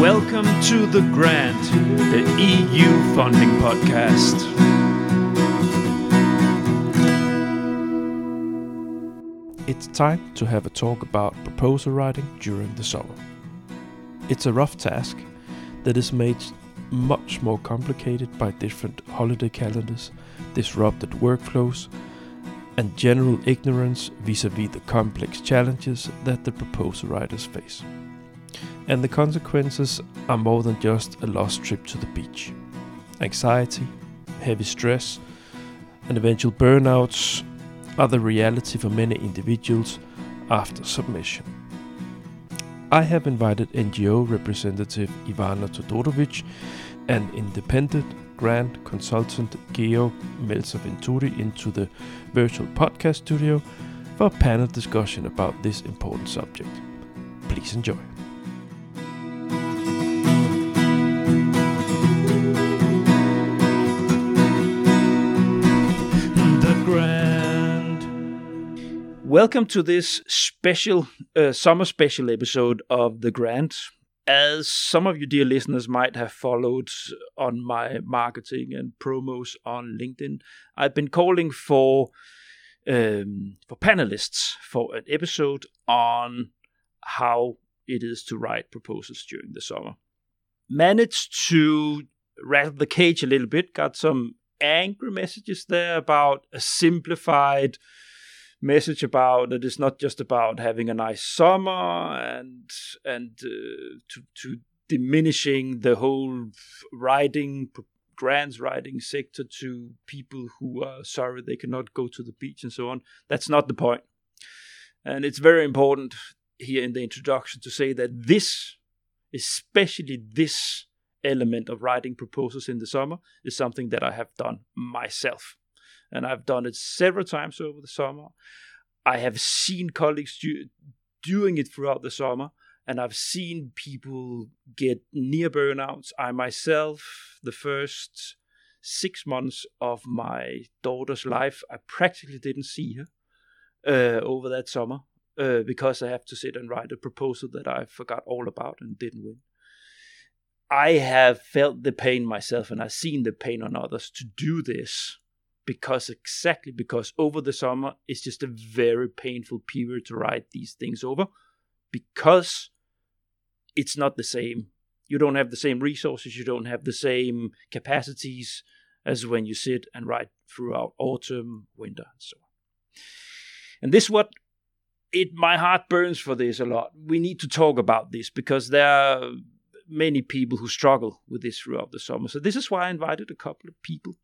Welcome to The Grant, the EU funding podcast. It's time to have a talk about proposal writing during the summer. It's a rough task that is made much more complicated by different holiday calendars, disrupted workflows, and general ignorance vis a vis the complex challenges that the proposal writers face. And the consequences are more than just a lost trip to the beach. Anxiety, heavy stress, and eventual burnouts are the reality for many individuals after submission. I have invited NGO representative Ivana Todorovic and independent grant consultant Georg Melzer-Venturi into the virtual podcast studio for a panel discussion about this important subject. Please enjoy. Welcome to this special uh, summer special episode of The Grant. As some of you dear listeners might have followed on my marketing and promos on LinkedIn, I've been calling for um, for panelists for an episode on how it is to write proposals during the summer. Managed to rattle the cage a little bit, got some angry messages there about a simplified message about that it's not just about having a nice summer and and uh, to to diminishing the whole riding grants riding sector to people who are sorry they cannot go to the beach and so on that's not the point and it's very important here in the introduction to say that this especially this element of writing proposals in the summer is something that I have done myself. And I've done it several times over the summer. I have seen colleagues do, doing it throughout the summer, and I've seen people get near burnouts. I myself, the first six months of my daughter's life, I practically didn't see her uh, over that summer uh, because I have to sit and write a proposal that I forgot all about and didn't win. I have felt the pain myself and I've seen the pain on others to do this because exactly because over the summer it's just a very painful period to write these things over because it's not the same. You don't have the same resources, you don't have the same capacities as when you sit and write throughout autumn, winter, and so on. And this what it my heart burns for this a lot. We need to talk about this because there are many people who struggle with this throughout the summer. So this is why I invited a couple of people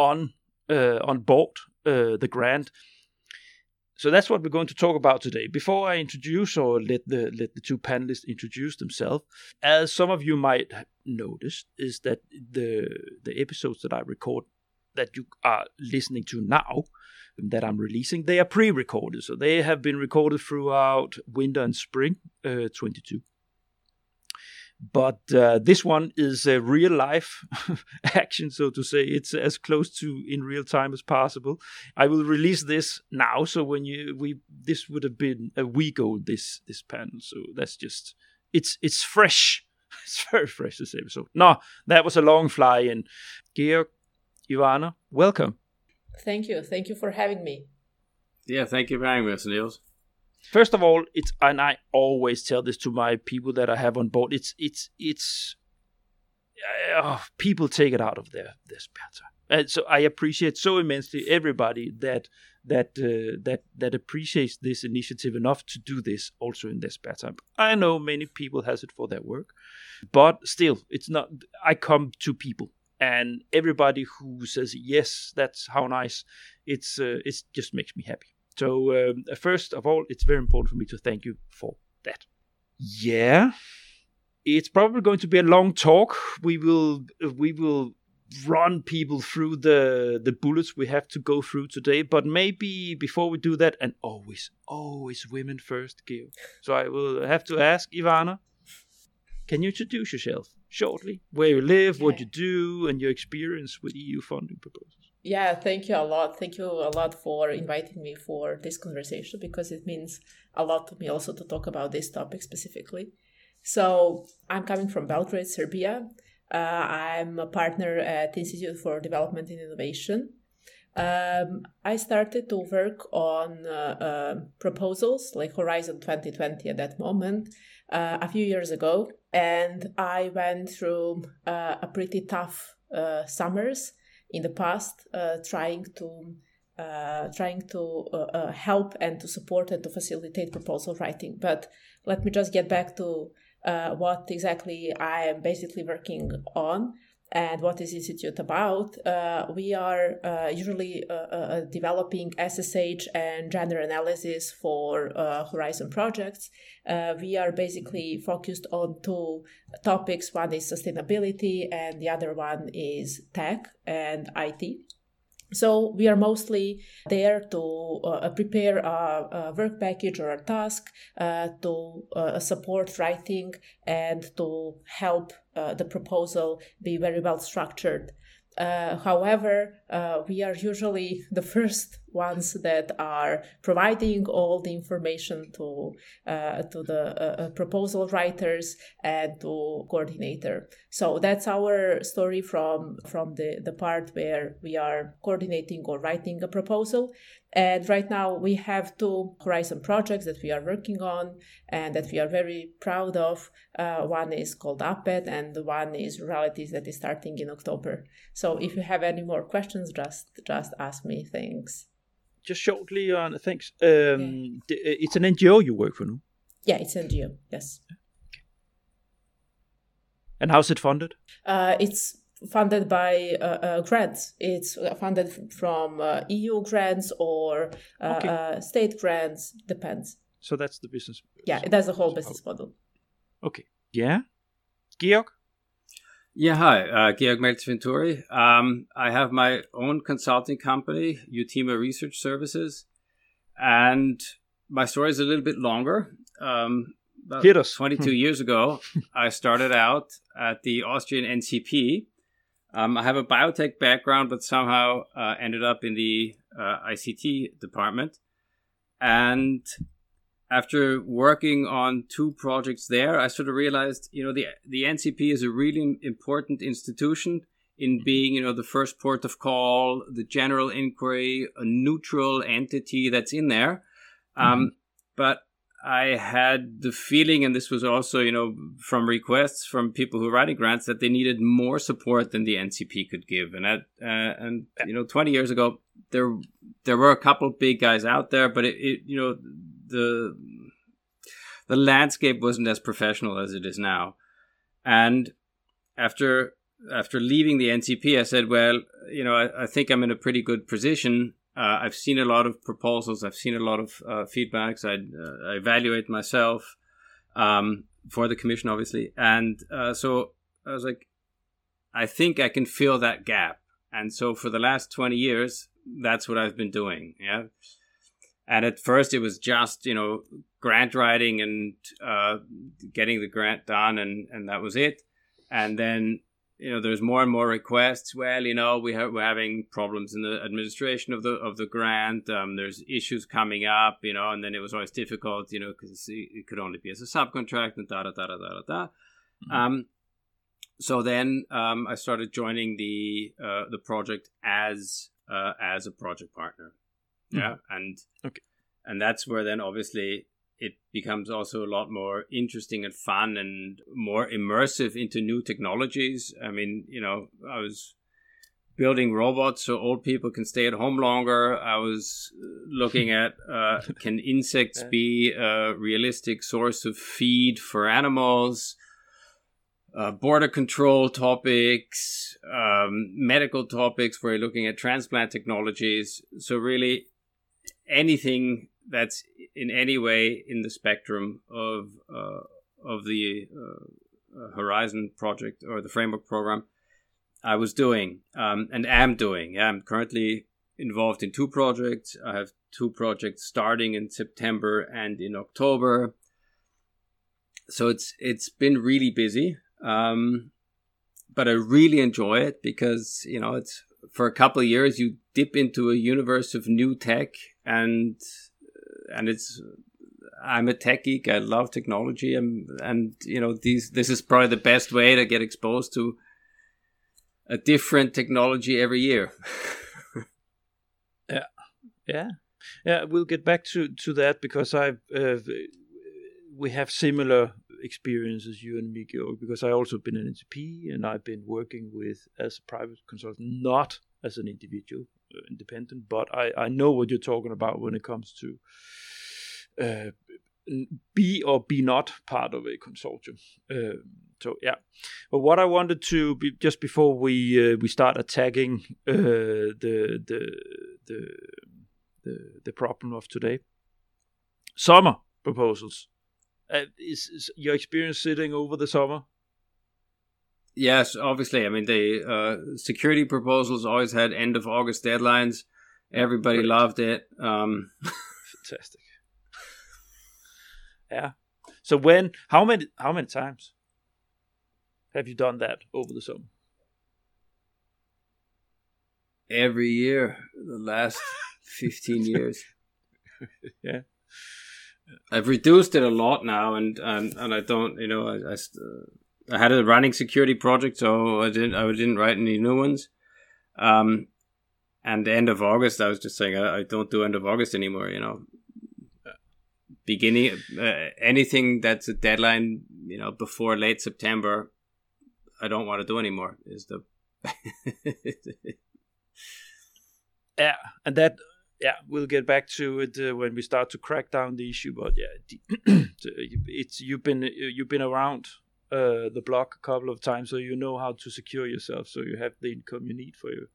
on uh, on board uh, the grant. So that's what we're going to talk about today. Before I introduce or let the let the two panelists introduce themselves, as some of you might notice, is that the the episodes that I record that you are listening to now that I'm releasing, they are pre-recorded. So they have been recorded throughout winter and spring uh, 22. But uh, this one is a real life action, so to say. It's as close to in real time as possible. I will release this now, so when you we this would have been a week old this this panel. So that's just it's it's fresh. It's very fresh this episode. No, that was a long fly in. Georg, Ivana, welcome. Thank you. Thank you for having me. Yeah, thank you for having us, Niels. First of all, it's and I always tell this to my people that I have on board. It's it's it's uh, people take it out of their their spare and so I appreciate so immensely everybody that that uh, that that appreciates this initiative enough to do this also in their spare time. I know many people has it for their work, but still, it's not. I come to people, and everybody who says yes, that's how nice. It's uh, it just makes me happy. So um, first of all, it's very important for me to thank you for that. Yeah, it's probably going to be a long talk. We will we will run people through the the bullets we have to go through today. But maybe before we do that, and always always women first, Georg. So I will have to ask Ivana. Can you introduce yourself shortly? Where you live, what you do, and your experience with EU funding proposals? Yeah, thank you a lot. Thank you a lot for inviting me for this conversation because it means a lot to me also to talk about this topic specifically. So I'm coming from Belgrade, Serbia. Uh, I'm a partner at Institute for Development and Innovation. Um, I started to work on uh, uh, proposals like Horizon 2020 at that moment uh, a few years ago, and I went through uh, a pretty tough uh, summers in the past, uh, trying to uh, trying to uh, uh, help and to support and to facilitate proposal writing. But let me just get back to what exactly I am basically working on and what is institute about uh, we are uh, usually uh, uh developing ssh and gender analysis for uh, horizon projects. Uh, we are basically focused on two topics. One is sustainability and the other one is tech and it so we are mostly there to uh, prepare a, a, work package or a task uh, to uh, support writing and to help uh, the proposal be very well structured. Uh, however, uh, we are usually the first ones that are providing all the information to uh, to the uh, uh, proposal writers and to coordinator. So that's our story from from the the part where we are coordinating or writing a proposal. And right now we have two Horizon projects that we are working on and that we are very proud of. Uh, one is called APET and the one is Realities that is starting in October. So if you have any more questions, just just ask me. Thanks just shortly on thanks. Um, yeah. Uh, it's an NGO you work for, no? Yeah, it's NGO. Yes. Okay. And how's it funded? Uh, it's funded by uh, uh, grants. It's funded from uh, EU grants or uh, okay. Uh, state grants. Depends. So that's the business. Yeah, that's the whole business model. Okay. Yeah. Georg. Yeah, hi, uh, Georg Melzer-Venturi. Um, I have my own consulting company, Utima Research Services, and my story is a little bit longer. Um, Hit us. 22 years ago, I started out at the Austrian NCP. Um, I have a biotech background, but somehow uh, ended up in the uh, ICT department. And after working on two projects there, I sort of realized, you know, the the NCP is a really important institution in being, you know, the first port of call, the general inquiry, a neutral entity that's in there. Um, mm-hmm. Um, but I had the feeling, and this was also, you know, from requests from people who are writing grants, that they needed more support than the NCP could give. And at, uh, and you know, 20 years ago, there there were a couple big guys out there, but it, it you know the the landscape wasn't as professional as it is now. And after after leaving the NCP, I said, well, you know, I, I think I'm in a pretty good position. Uh, I've seen a lot of proposals. I've seen a lot of uh, feedbacks. I, uh, I, evaluate myself um, for the commission, obviously. And uh, so I was like, I think I can fill that gap. And so for the last 20 years, that's what I've been doing. Yeah. And at first, it was just you know grant writing and uh, getting the grant done, and and that was it. And then you know there's more and more requests. Well, you know we have we're having problems in the administration of the of the grant. Um, there's issues coming up, you know, and then it was always difficult, you know, because it could only be as a subcontract and da da da da da da. Mm-hmm. Um, so then um, I started joining the uh, the project as uh, as a project partner. Mm-hmm. Yeah, and okay, and that's where then obviously it becomes also a lot more interesting and fun and more immersive into new technologies. I mean, you know, I was building robots so old people can stay at home longer. I was looking at uh, can insects be a realistic source of feed for animals? Uh, border control topics, um, medical topics, where you're looking at transplant technologies. So really, anything that's in any way in the spectrum of uh, of the uh, uh, Horizon project or the framework program I was doing um, and am doing. Yeah, I'm currently involved in two projects. I have two projects starting in September and in October. So it's it's been really busy, um, but I really enjoy it because you know it's for a couple of years you dip into a universe of new tech and and it's I'm a tech geek. I love technology, and and you know these this is probably the best way to get exposed to a different technology every year. yeah, yeah, yeah. We'll get back to to that because I uh, we have similar experiences, you and me, Georg, because I also been an NCP and I've been working with as a private consultant, not as an individual independent, but I I know what you're talking about when it comes to. Uh, be or be not part of a consortium. Uh, so yeah, but what I wanted to be, just before we uh, we start attacking uh, the the the the the problem of today, summer proposals. Uh, is, is, your experience sitting over the summer? Yes, obviously. I mean, the uh, security proposals always had end of August deadlines. Everybody Great. loved it. Um, Fantastic. Yeah. So when how many how many times have you done that over the summer? Every year, the last fifteen years. yeah. I've reduced it a lot now, and and, and I don't, you know, I, I, I had a running security project, so I didn't I didn't write any new ones. Um, and the end of August, I was just saying I, I don't do end of August anymore. You know, beginning uh, anything that's a deadline you know before late september i don't want to do anymore is the yeah and that yeah we'll get back to it uh, when we start to crack down the issue but yeah it's you've been you've been around uh, the block a couple of times so you know how to secure yourself so you have the income you need for you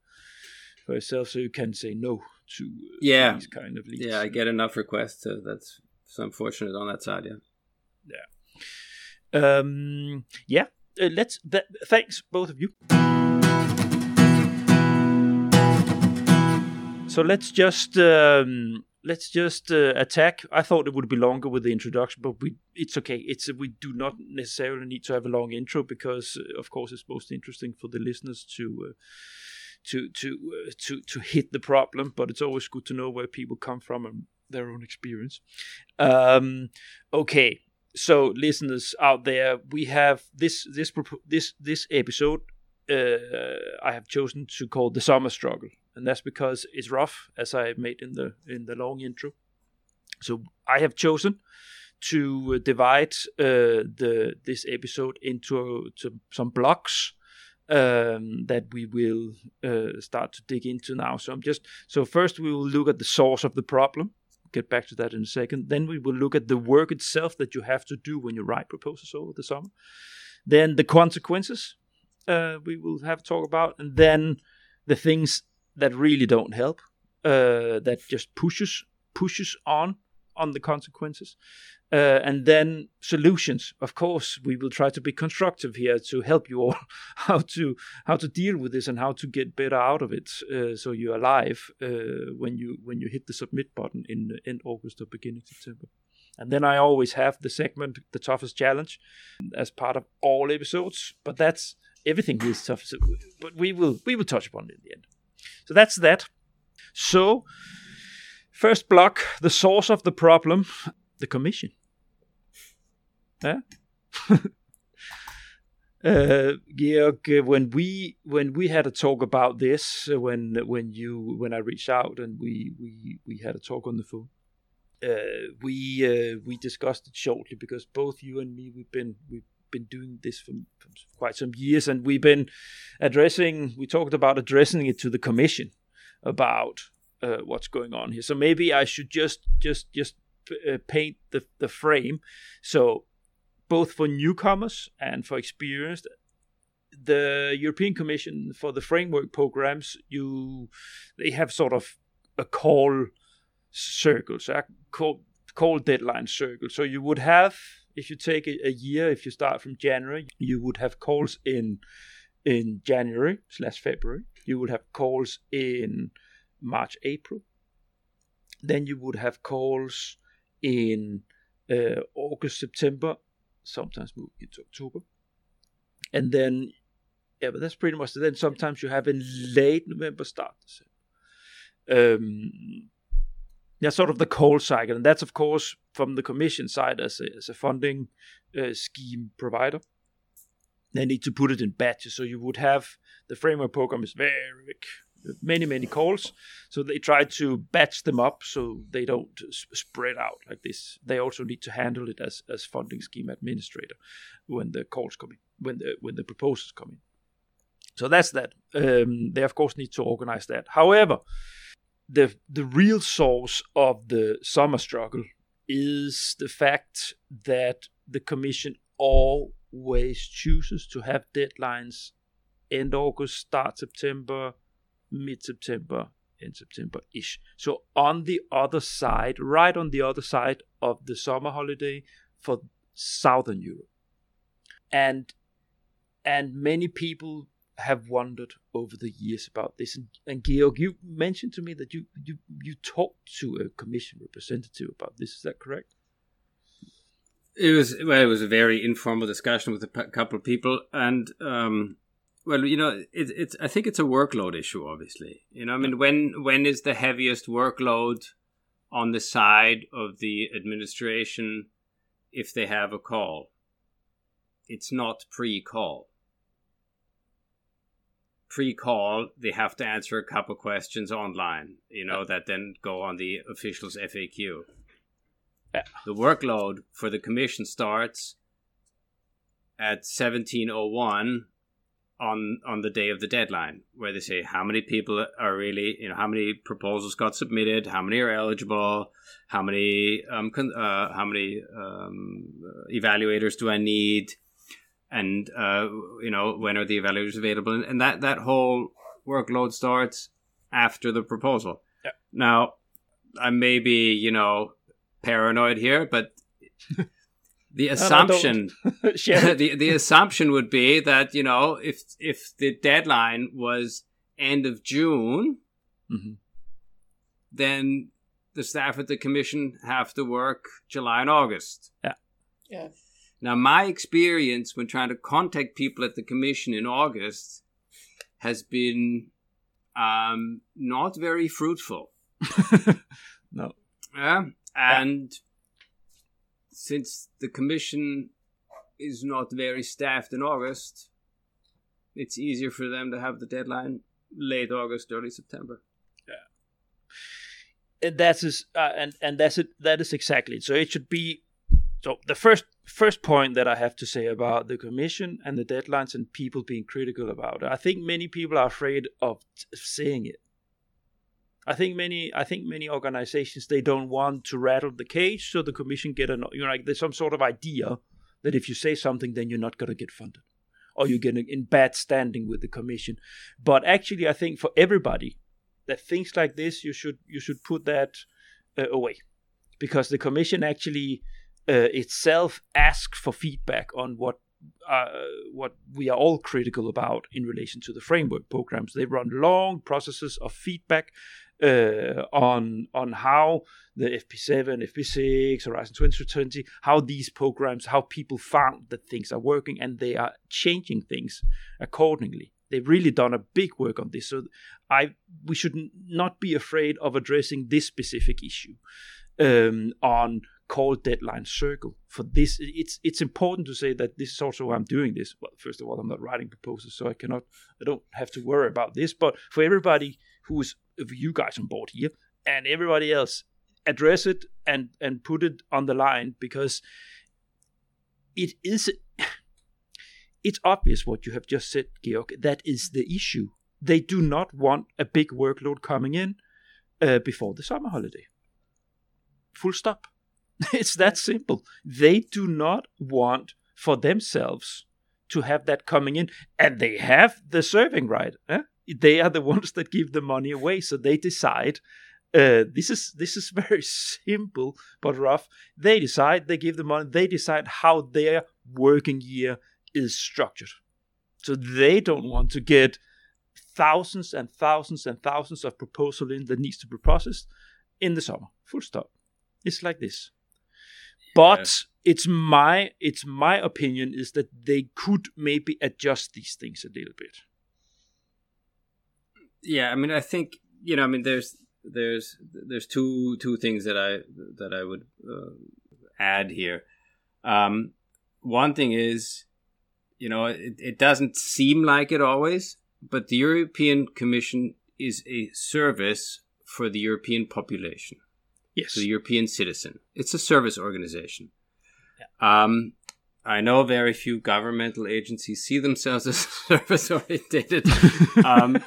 for yourself so you can say no to uh, yeah these kind of leads. yeah i get enough requests so that's so unfortunate on that side. Yeah. Yeah. Um, yeah. Uh, let's. Th- thanks, both of you. So let's just um, let's just uh, attack. I thought it would be longer with the introduction, but we it's okay. It's we do not necessarily need to have a long intro because, uh, of course, it's most interesting for the listeners to. Uh, to to uh, to to hit the problem, but it's always good to know where people come from and their own experience. Um, okay, so listeners out there, we have this this this this episode. Uh, I have chosen to call the summer struggle, and that's because it's rough, as I made in the in the long intro. So I have chosen to divide uh, the this episode into to some blocks um, that we will uh, start to dig into now. So I'm just so first we will look at the source of the problem get back to that in a second. Then we will look at the work itself that you have to do when you write proposals over the summer. Then the consequences uh, we will have talk about, and then the things that really don't help, uh, that just pushes pushes on on the consequences. Uh, and then solutions. Of course, we will try to be constructive here to help you all how to how to deal with this and how to get better out of it, uh, so you're alive uh, when you when you hit the submit button in end August or beginning September. And then I always have the segment, the toughest challenge, as part of all episodes. But that's everything is tough. So, but we will we will touch upon it in the end. So that's that. So first block, the source of the problem the commission. Yeah. uh, Georg, uh, when we when we had a talk about this, uh, when when you when I reached out and we we we had a talk on the phone, uh, we uh, we discussed it shortly because both you and me we've been we've been doing this for, for quite some years and we've been addressing we talked about addressing it to the commission about uh, what's going on here. So maybe I should just just just uh, paint the, the frame. So, both for newcomers and for experienced, the European Commission for the framework programs, you they have sort of a call circles, a call, call deadline circle. So you would have, if you take a, year, if you start from January, you would have calls in in January slash February. You would have calls in March, April. Then you would have calls in uh, August, September, sometimes moving into October. And then, yeah, but that's pretty much. Then sometimes you have in late November, start December. Um, yeah, sort of the call cycle, and that's of course from the commission side as a, as a funding uh, scheme provider. They need to put it in batches, so you would have the framework program is very big, many many calls, so they try to batch them up so they don't s- spread out like this. They also need to handle it as as funding scheme administrator when the calls come in, when the when the proposals come in. So that's that. Um, they of course need to organize that. However, the the real source of the summer struggle is the fact that the commission always chooses to have deadlines end August, start September, mid September, end September ish. So on the other side, right on the other side of the summer holiday for Southern Europe. And and many people have wondered over the years about this. And, and Georg, you mentioned to me that you, you you talked to a commission representative about this. Is that correct? It was well, it was a very informal discussion with a p- couple of people, and um, well, you know, it, it's I think it's a workload issue. Obviously, you know, I mean, when when is the heaviest workload on the side of the administration if they have a call? It's not pre-call. Pre-call, they have to answer a couple questions online, you know, that then go on the official's FAQ. Yeah. The workload for the commission starts at 1701 on on the day of the deadline where they say how many people are really you know how many proposals got submitted how many are eligible how many um con- uh, how many um, evaluators do i need and uh, you know when are the evaluators available and, and that that whole workload starts after the proposal Yeah. now i may be you know paranoid here but the assumption Share it. the the assumption would be that you know if if the deadline was end of June, Mhm. then the staff at the commission have to work July and August. Yeah. Yeah. Now, my experience when trying to contact people at the commission in August has been um, not very fruitful. no. Yeah, and since the commission is not very staffed in August, it's easier for them to have the deadline late August, early September. And that's is, uh, and and that's it. That is exactly it. So it should be. So the first first point that I have to say about the commission and the deadlines and people being critical about it, I think many people are afraid of saying it. I think many I think many organizations they don't want to rattle the cage, so the commission get a you know like there's some sort of idea that if you say something, then you're not gonna get funded, or you're getting in bad standing with the commission. But actually, I think for everybody that things like this, you should you should put that uh, away, because the commission actually uh, itself asks for feedback on what uh, what we are all critical about in relation to the framework programs. They run long processes of feedback uh, on on how the FP7, FP6, Horizon 2020, how these programs, how people found that things are working, and they are changing things accordingly. They've really done a big work on this, so I we should not be afraid of addressing this specific issue um, on call deadline circle. For this, it's it's important to say that this is also why I'm doing this. Well, first of all, I'm not writing proposals, so I cannot, I don't have to worry about this. But for everybody who's of you guys on board here and everybody else, address it and and put it on the line because it is. It's obvious what you have just said, Georg. That is the issue. They do not want a big workload coming in uh, before the summer holiday. Full stop. It's that simple. They do not want for themselves to have that coming in, and they have the serving right. eh? They are the ones that give the money away, so they decide. Uh, this is this is very simple but rough. They decide. They give the money. They decide how their working year is structured. So they don't want to get thousands and thousands and thousands of proposals in that needs to be processed in the summer. Full stop. It's like this. But it's my it's my opinion is that they could maybe adjust these things a little bit. Yeah, I mean, I think you know, I mean, there's there's there's two two things that I that I would uh, add here. Um, one thing is, you know, it, it doesn't seem like it always, but the European Commission is a service for the European population. Yes. To the European citizen. It's a service organization. Yeah. Um, I know very few governmental agencies see themselves as a service oriented um,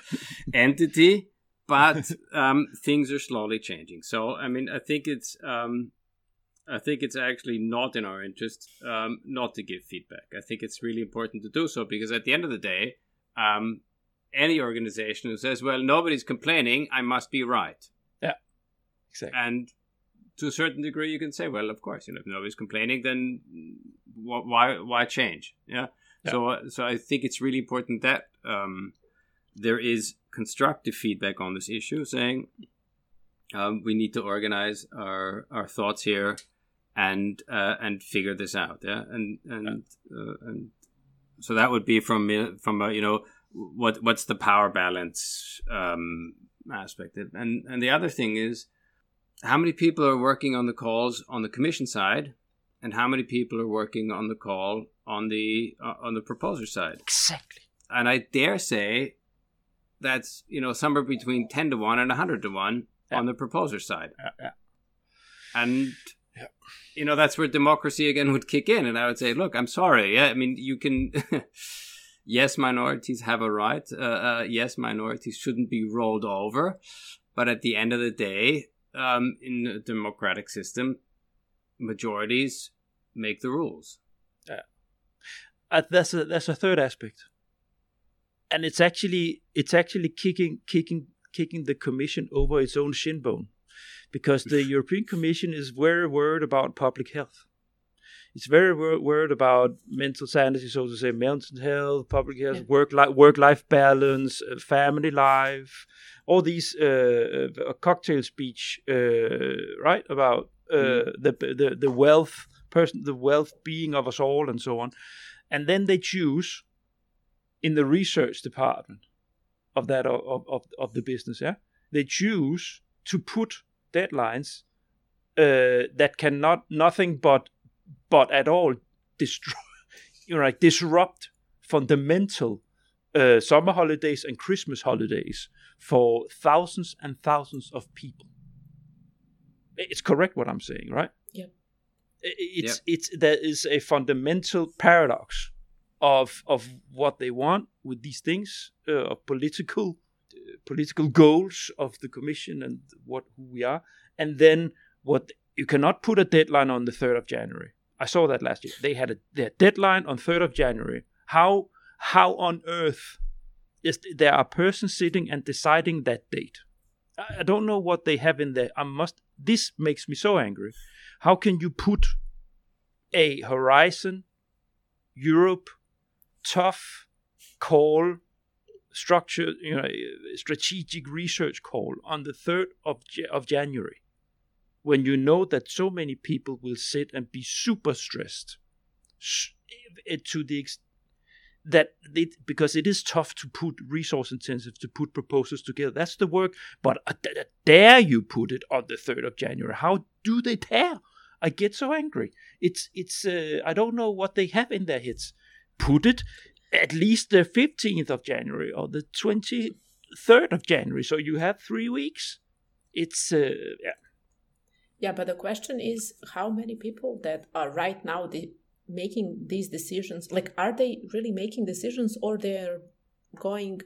entity, but um, things are slowly changing. So, I mean, I think it's. Um, I think it's actually not in our interest um, not to give feedback. I think it's really important to do so because at the end of the day, um, any organization who says, "Well, nobody's complaining, I must be right," yeah, exactly, and to a certain degree, you can say, well, of course, you know, if nobody's complaining, then why why change? Yeah. yeah. So so I think it's really important that um, there is constructive feedback on this issue, saying um, we need to organize our our thoughts here and uh, and figure this out. Yeah. And and yeah. Uh, and so that would be from from a, you know what what's the power balance um, aspect and and the other thing is how many people are working on the calls on the commission side and how many people are working on the call on the uh, on the proposer side? Exactly. And i dare say that's you know somewhere between 10 to 1 and 100 to 1 yeah. on the proposer side. Yeah, yeah. and you know that's where democracy again would kick in and i would say look i'm sorry. Yeah i mean you can yes minorities have a right uh, uh, yes minorities shouldn't be rolled over but at the end of the day um, in a democratic system, majorities make the rules. Yeah, uh, that's a that's a third aspect, and it's actually it's actually kicking kicking kicking the Commission over its own shin bone, because the European Commission is very worried about public health. It's very wor- worried about mental sanity, so to say, mental health, public health, yeah. work life work life balance, uh, family life, all these uh, uh cocktail speech, uh, right about uh, mm. the the the wealth person, the wealth being of us all, and so on, and then they choose in the research department of that of of, of the business, yeah, they choose to put deadlines uh, that cannot nothing but but at all destroy you know like disrupt fundamental uh, summer holidays and Christmas holidays for thousands and thousands of people. It's correct what I'm saying, right? Yep. It's yep. it's there is a fundamental paradox of of what they want with these things uh, of political uh, political goals of the commission and what who we are, and then what you cannot put a deadline on the third of January. I saw that last year. They had a their deadline on third of January. How how on earth is there a person sitting and deciding that date? I don't know what they have in there. I must. This makes me so angry. How can you put a Horizon Europe tough call structure, you know, strategic research call on the third of of January, when you know that so many people will sit and be super stressed to the extent that it, because it is tough to put resource intensive to put proposals together. That's the work. But uh, dare you put it on the third of January? How do they dare? I get so angry. It's it's uh, I don't know what they have in their heads. Put it at least the fifteenth of January or the twenty third of January, so you have three weeks. It's uh, yeah. Yeah, but the question is how many people that are right now the making these decisions like are they really making decisions or they're going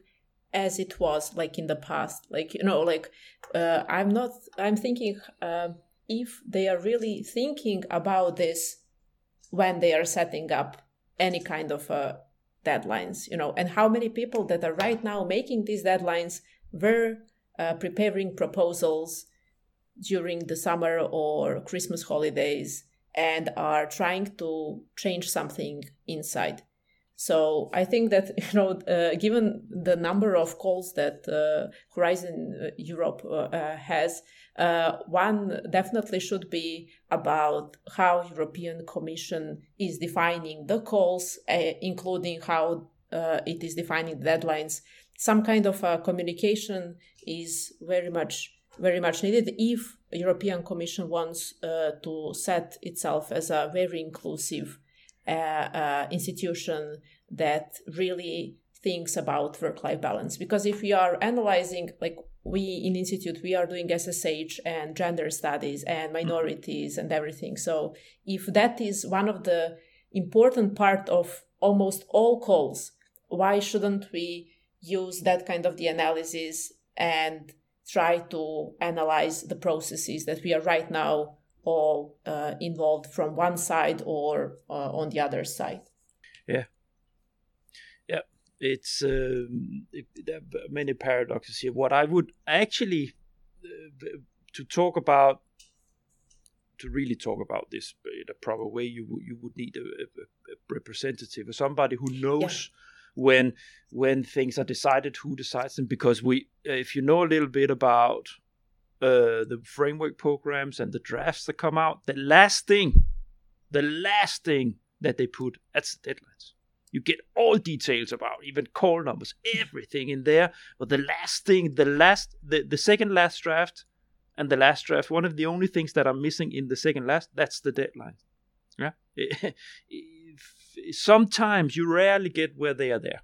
as it was like in the past? Like you know like uh, i'm not i'm thinking uh, if they are really thinking about this when they are setting up any kind of uh, deadlines you know and how many people that are right now making these deadlines were uh, preparing proposals during the summer or christmas holidays and are trying to change something inside. So I think that you know, uh, given the number of calls that uh, Horizon uh, Europe uh, uh, has, uh, one definitely should be about how European Commission is defining the calls, including how it is defining deadlines. Some kind of communication is very much very much needed if European Commission wants uh, to set itself as a very inclusive uh, uh, institution that really thinks about work-life balance. Because if we are analyzing, like we in institute, we are doing SSH and gender studies and minorities and everything. So if that is one of the important part of almost all calls, why shouldn't we use that kind of the analysis and try to analyze the processes that we are right now all uh, involved from one side or uh, on the other side. Yeah. Yeah, it's um, it, there are many paradoxes here. What I would actually uh, to talk about to really talk about this in a proper way, you you would need a, a, a representative or somebody who knows yeah when when things are decided, who decides them. Because we, if you know a little bit about uh, the framework programs and the drafts that come out, the last thing, the last thing that they put, that's the deadlines. You get all details about even call numbers, everything in there. But the last thing, the last, the, the second last draft and the last draft, one of the only things that are missing in the second last, that's the deadline. Yeah. sometimes you rarely get where they are there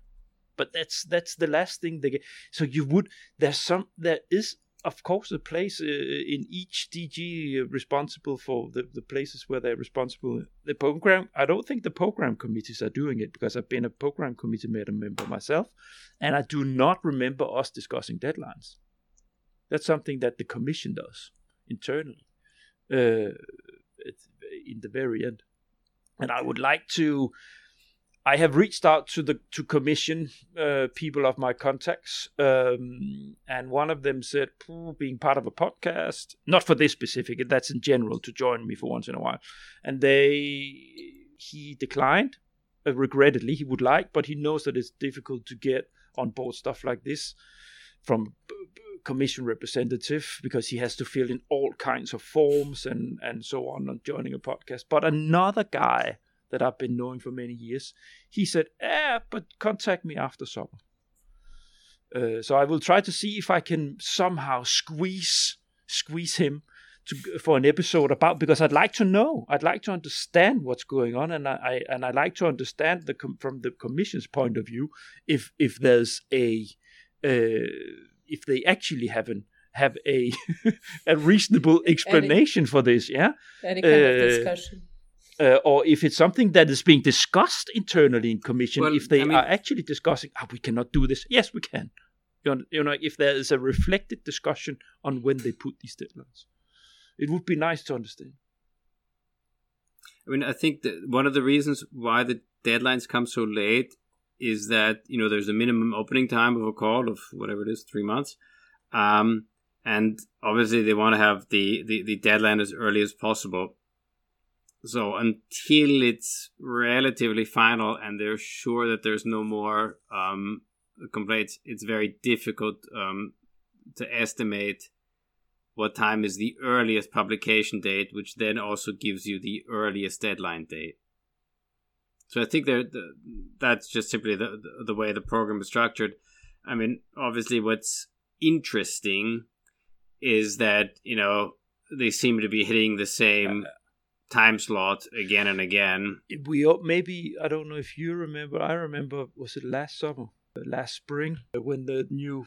but that's that's the last thing they get. So you would there's some there is of course a place uh, in each dg responsible for the, the places where they're responsible. The program i don't think the program committees are doing it because i've been a program committee member myself and i do not remember us discussing deadlines. That's something that the commission does internally uh, in the very end and I would like to. I have reached out to the to commission uh, people of my contacts, um, and one of them said, being part of a podcast, not for this specific, that's in general, to join me for once in a while, and they he declined. Uh, regrettably, he would like, but he knows that it's difficult to get on board stuff like this from commission representative because he has to fill in all kinds of forms and and so on on joining a podcast. But another guy that I've been knowing for many years, he said, "Eh, but contact me after summer." Uh, so I will try to see if I can somehow squeeze squeeze him to, for an episode about because I'd like to know, I'd like to understand what's going on, and I, I and I like to understand the from the commission's point of view if if there's a uh, if they actually have an have a a reasonable explanation any, for this, yeah. Any kind uh, of discussion. Uh, or if it's something that is being discussed internally in commission, well, if they I mean, are actually discussing, oh, we cannot do this. Yes, we can. You know, you know, if there is a reflected discussion on when they put these deadlines, it would be nice to understand. I mean, I think that one of the reasons why the deadlines come so late is that you know there's a minimum opening time of a call of whatever it is, three months, um, and obviously they want to have the, the the deadline as early as possible. So until it's relatively final and they're sure that there's no more um, complaints, it's very difficult um, to estimate what time is the earliest publication date, which then also gives you the earliest deadline date. So I think that that's just simply the, the way the program is structured. I mean, obviously, what's interesting is that you know they seem to be hitting the same time slot again and again. We maybe I don't know if you remember. I remember was it last summer, last spring when the new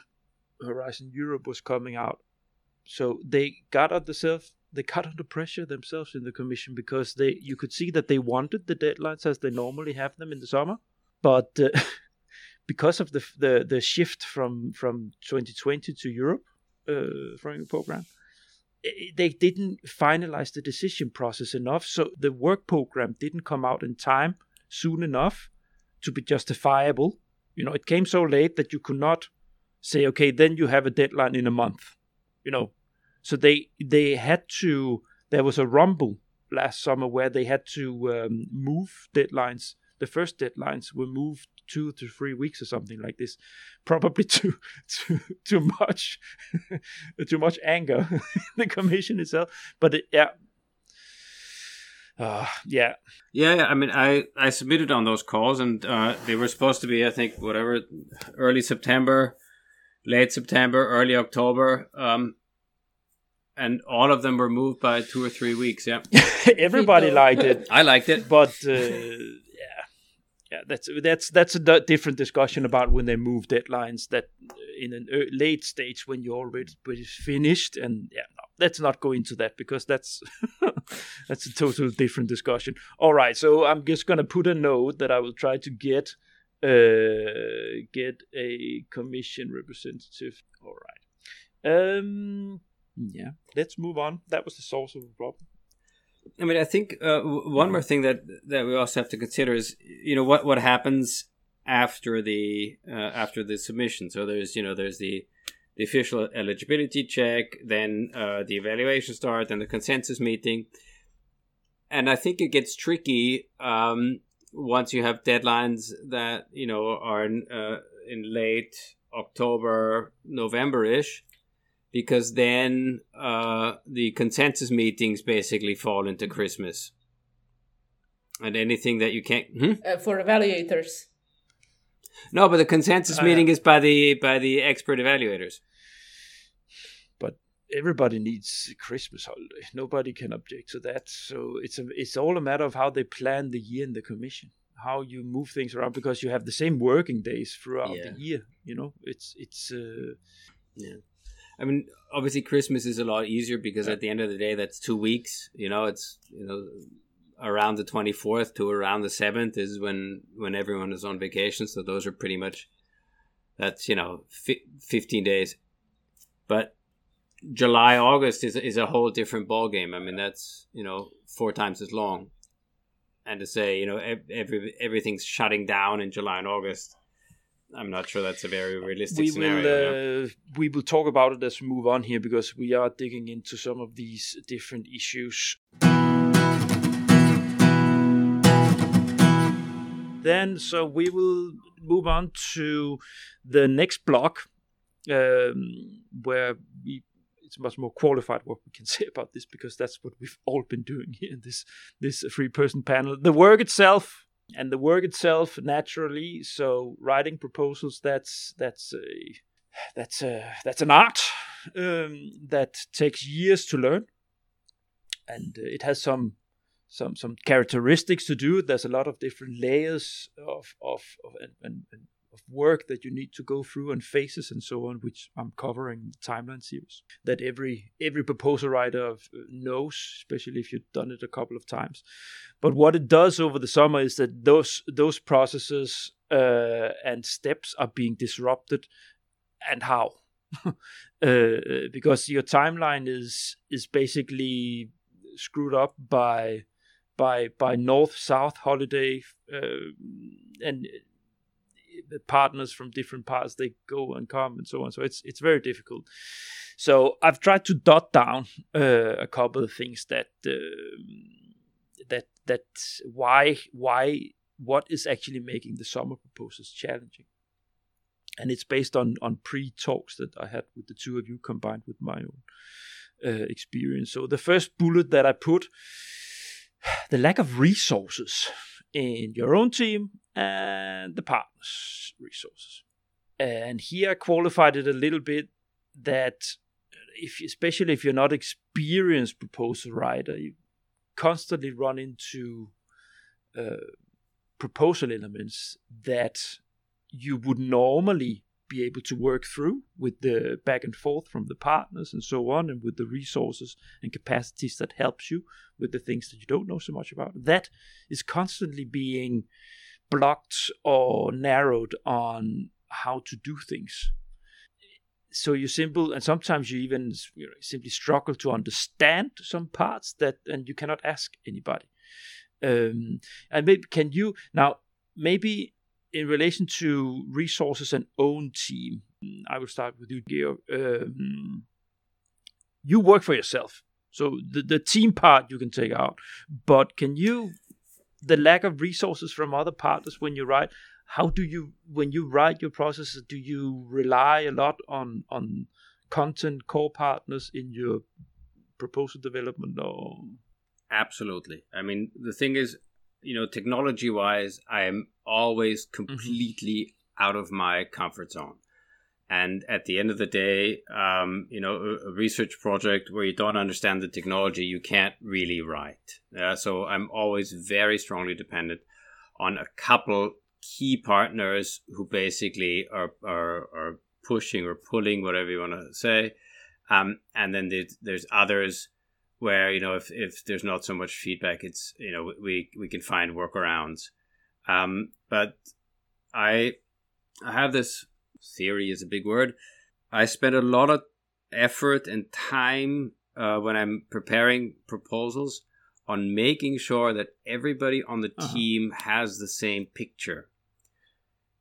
Horizon Europe was coming out. So they got on the self they cut under pressure themselves in the commission because they you could see that they wanted the deadlines as they normally have them in the summer, but uh, because of the, the the shift from from 2020 to Europe uh, framework program, they didn't finalize the decision process enough, so the work program didn't come out in time soon enough to be justifiable. You know, it came so late that you could not say, okay, then you have a deadline in a month. You know, so they they had to. There was a rumble last summer where they had to um, move deadlines. The first deadlines were moved two to three weeks or something like this. Probably too too too much too much anger the commission itself. But it, yeah. Uh, yeah. Yeah, I mean, I, I submitted on those calls, and uh, they were supposed to be, I think, whatever, early September, late September, early October. Um, and all of them were moved by two or three weeks. Yeah, everybody liked it. I liked it, but uh, yeah, yeah, that's that's that's a d- different discussion about when they move deadlines. That in a late stage when you're already finished, and yeah, no, let's not go into that because that's that's a total different discussion. All right, so I'm just gonna put a note that I will try to get uh, get a commission representative. All right. Um, yeah, let's move on. That was the source of the problem. I mean, I think uh, one more thing that that we also have to consider is, you know, what what happens after the uh, after the submission. So there's you know there's the the official eligibility check, then uh, the evaluation start, then the consensus meeting, and I think it gets tricky um, once you have deadlines that you know are in, uh, in late October, November ish because then uh, the consensus meetings basically fall into Christmas. And anything that you can't hmm? uh, for evaluators. No, but the consensus uh, meeting is by the by the expert evaluators. But everybody needs a Christmas holiday. Nobody can object to that. So it's a, it's all a matter of how they plan the year in the commission, how you move things around because you have the same working days throughout yeah. the year. You know, it's it's. Uh, yeah I mean, obviously Christmas is a lot easier because yeah. at the end of the day, that's two weeks. You know, it's you know around the twenty fourth to around the seventh is when when everyone is on vacation. So those are pretty much that's you know fi- fifteen days. But July August is is a whole different ball game. I mean, that's you know four times as long. And to say you know every everything's shutting down in July and August I'm not sure that's a very realistic we scenario. Will, uh, we will talk about it as we move on here because we are digging into some of these different issues. Then, so we will move on to the next block um, where we it's much more qualified what we can say about this because that's what we've all been doing here in this this three person panel. The work itself and the work itself naturally. So writing proposals that's that's a that's a that's an art um, that takes years to learn. And uh, it has some some some characteristics to do. There's a lot of different layers of of, of and, and, and of work that you need to go through and phases and so on, which I'm covering in the timeline series. That every every proposal writer uh, knows, especially if you've done it a couple of times. But what it does over the summer is that those those processes uh, and steps are being disrupted, and how? uh, because your timeline is is basically screwed up by by by north south holiday uh, and partners from different parts they go and come and so on. So it's it's very difficult. So I've tried to dot down uh, a couple of things that uh, that that why why what is actually making the summer proposals challenging. And it's based on on pre talks that I had with the two of you combined with my own uh, experience. So the first bullet that I put the lack of resources in your own team and the partners' resources. And here I qualified it a little bit that if especially if you're not experienced proposal writer, you constantly run into uh, proposal elements that you would normally be able to work through with the back and forth from the partners and so on and with the resources and capacities that helps you with the things that you don't know so much about. That is constantly being blocked or narrowed on how to do things. So you simple and sometimes you even you know, simply struggle to understand some parts that and you cannot ask anybody. Um, and maybe can you now maybe in relation to resources and own team, I will start with you, Georg. Um, you work for yourself, so the the team part you can take out. But can you, the lack of resources from other partners when you write, how do you when you write your processes? Do you rely a lot on on content core partners in your proposal development or? Absolutely. I mean, the thing is, you know, technology wise, I am always mm-hmm. completely mm-hmm. out of my comfort zone. And at the end of the day, um, you know, a, a, research project where you don't understand the technology, you can't really write. Uh, so I'm always very strongly dependent on a couple key partners who basically are, are, are pushing or pulling, whatever you want to say. Um, and then there's, there's others where, you know, if, if there's not so much feedback, it's, you know, we, we can find workarounds. Um, but I, I have this theory is a big word. I spend a lot of effort and time uh, when I'm preparing proposals on making sure that everybody on the uh-huh. team has the same picture.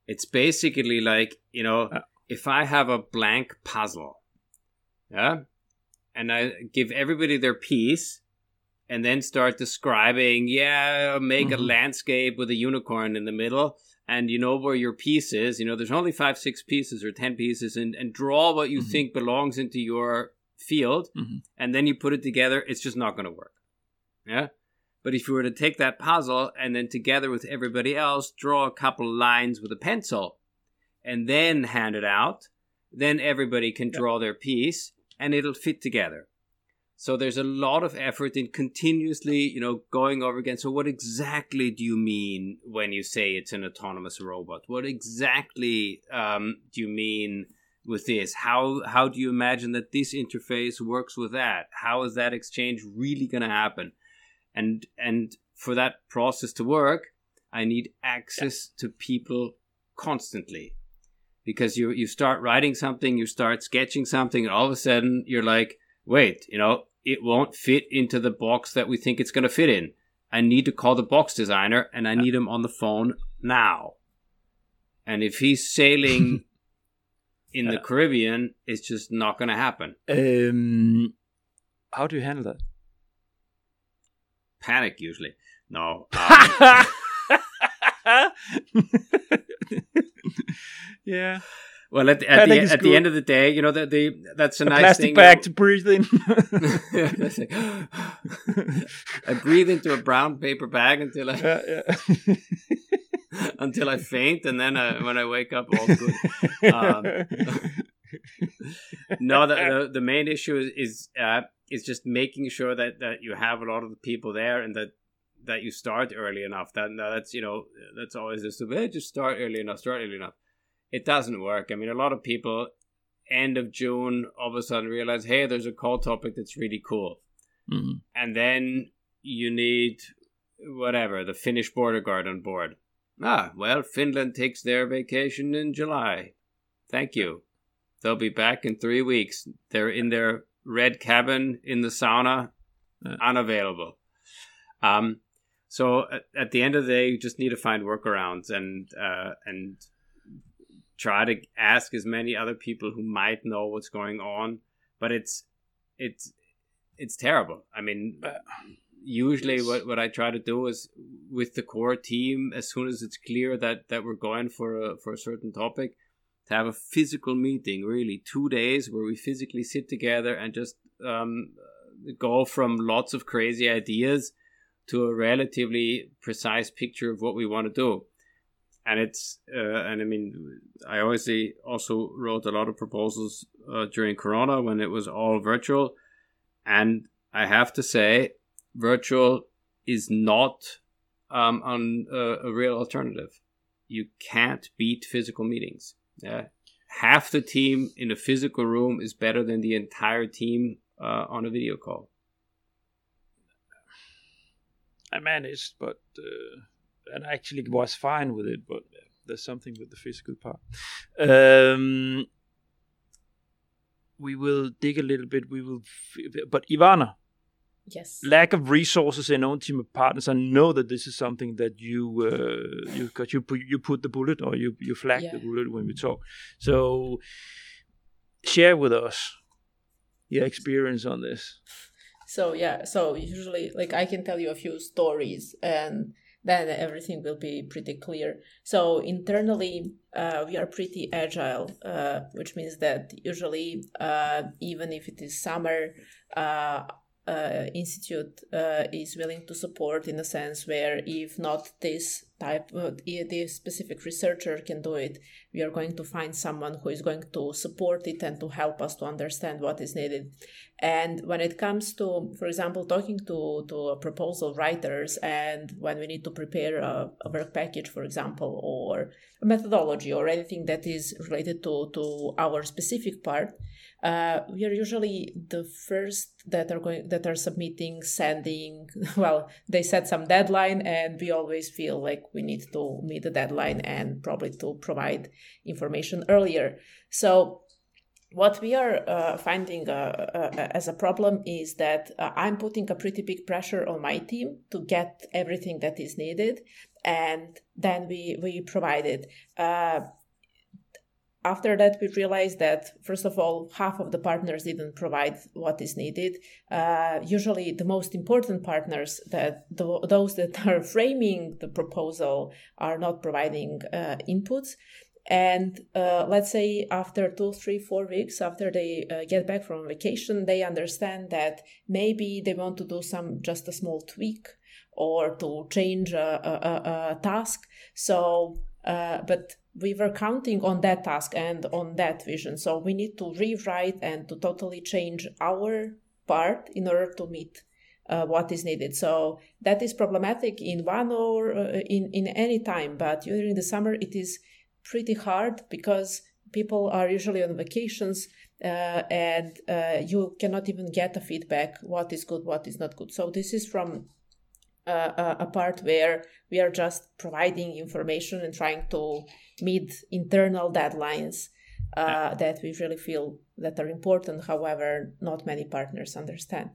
It's basically like, you know, uh- if I have a blank puzzle, yeah, and I give everybody their piece and then start describing, yeah, make mm-hmm. a landscape with a unicorn in the middle and you know where your piece is. You know, there's only five, six pieces or ten pieces, and, and draw what you mm-hmm. think belongs into your field, mm-hmm. and then you put it together. It's just not going to work. Yeah. But if you were to take that puzzle and then together with everybody else, draw a couple lines with a pencil, and then hand it out, then everybody can draw their piece, and it'll fit together. So there's a lot of effort in continuously, you know, going over again. So what exactly do you mean when you say it's an autonomous robot? What exactly um, do you mean with this? How how do you imagine that this interface works with that? How is that exchange really going to happen? And and for that process to work, I need access to people constantly because you you start writing something, you start sketching something, and all of a sudden you're like, wait, you know, it won't fit into the box that we think it's going to fit in. I need to call the box designer and I need him on the phone now. And if he's sailing in the Caribbean, it's just not going to happen. Um, how do you handle that? Panic usually. No. Um, yeah. Well, at, at the at the end of the day, you know that the that's a, a nice plastic thing, bag to breathe in. I breathe into a brown paper bag until I yeah, yeah. until I faint, and then I, when I wake up, all good. Um, no, the, the, the main issue is is, uh, is just making sure that that you have a lot of the people there, and that that you start early enough. That that's you know that's always just hey, just start early enough, start early enough it doesn't work. I mean, a lot of people end of June all of a sudden realize, hey, there's a call topic that's really cool, mm-hmm. and then you need whatever the Finnish border guard on board. Ah, well, Finland takes their vacation in July. Thank you. They'll be back in three weeks. They're in their red cabin in the sauna, unavailable. Um, so at, at, the end of the day, you just need to find workarounds and uh, and try to ask as many other people who might know what's going on. But it's it's it's terrible. I mean uh, usually what, what i try to do is with the core team as soon as it's clear that that we're going for a for a certain topic to have a physical meeting really two days where we physically sit together and just um, go from lots of crazy ideas to a relatively precise picture of what we want to do and it's uh, and I mean I obviously also wrote a lot of proposals uh, during Corona when it was all virtual, and I have to say, virtual is not um, on a, a real alternative. You can't beat physical meetings. Yeah, half the team in a physical room is better than the entire team uh, on a video call. I managed, but. Uh and actually was fine with it, but there's something with the physical part. Um, we will dig a little bit. We will, f- but Ivana, yes, lack of resources in own team of partners. I know that this is something that you uh, you got you put you put the bullet or you you flag yeah. the bullet when we talk. So share with us your experience on this. So yeah, so usually like I can tell you a few stories and then everything will be pretty clear. So internally, uh, we are pretty agile, uh, which means that usually, uh, even if it is summer, uh, institute uh, is willing to support in a sense where if not this type uh, this specific researcher can do it we are going to find someone who is going to support it and to help us to understand what is needed. And when it comes to for example talking to to proposal writers and when we need to prepare a, a work package for example or a methodology or anything that is related to to our specific part uh, we are usually the first that are going that are submitting sending well they set some deadline and we always feel like we need to meet the deadline and probably to provide information earlier so what we are uh, finding uh, uh, as a problem is that uh, I'm putting a pretty big pressure on my team to get everything that is needed, and then we we provide it. After that we realized that first of all half of the partners didn't provide what is needed. Uh, usually the most important partners that the, those that are framing the proposal are not providing uh, inputs. And uh, let's say after two three four weeks after they uh, get back from vacation they understand that maybe they want to do some just a small tweak or to change a, a, a task. So uh, but we were counting on that task and on that vision. So we need to rewrite and to totally change our part in order to meet uh, what is needed. So that is problematic in one or uh, in, in any time, but during the summer it is pretty hard because people are usually on vacations uh, and uh, you cannot even get a feedback what is good, what is not good. So this is from uh, a part where we are just providing information and trying to meet internal deadlines uh, that we really feel that are important. However, not many partners understand.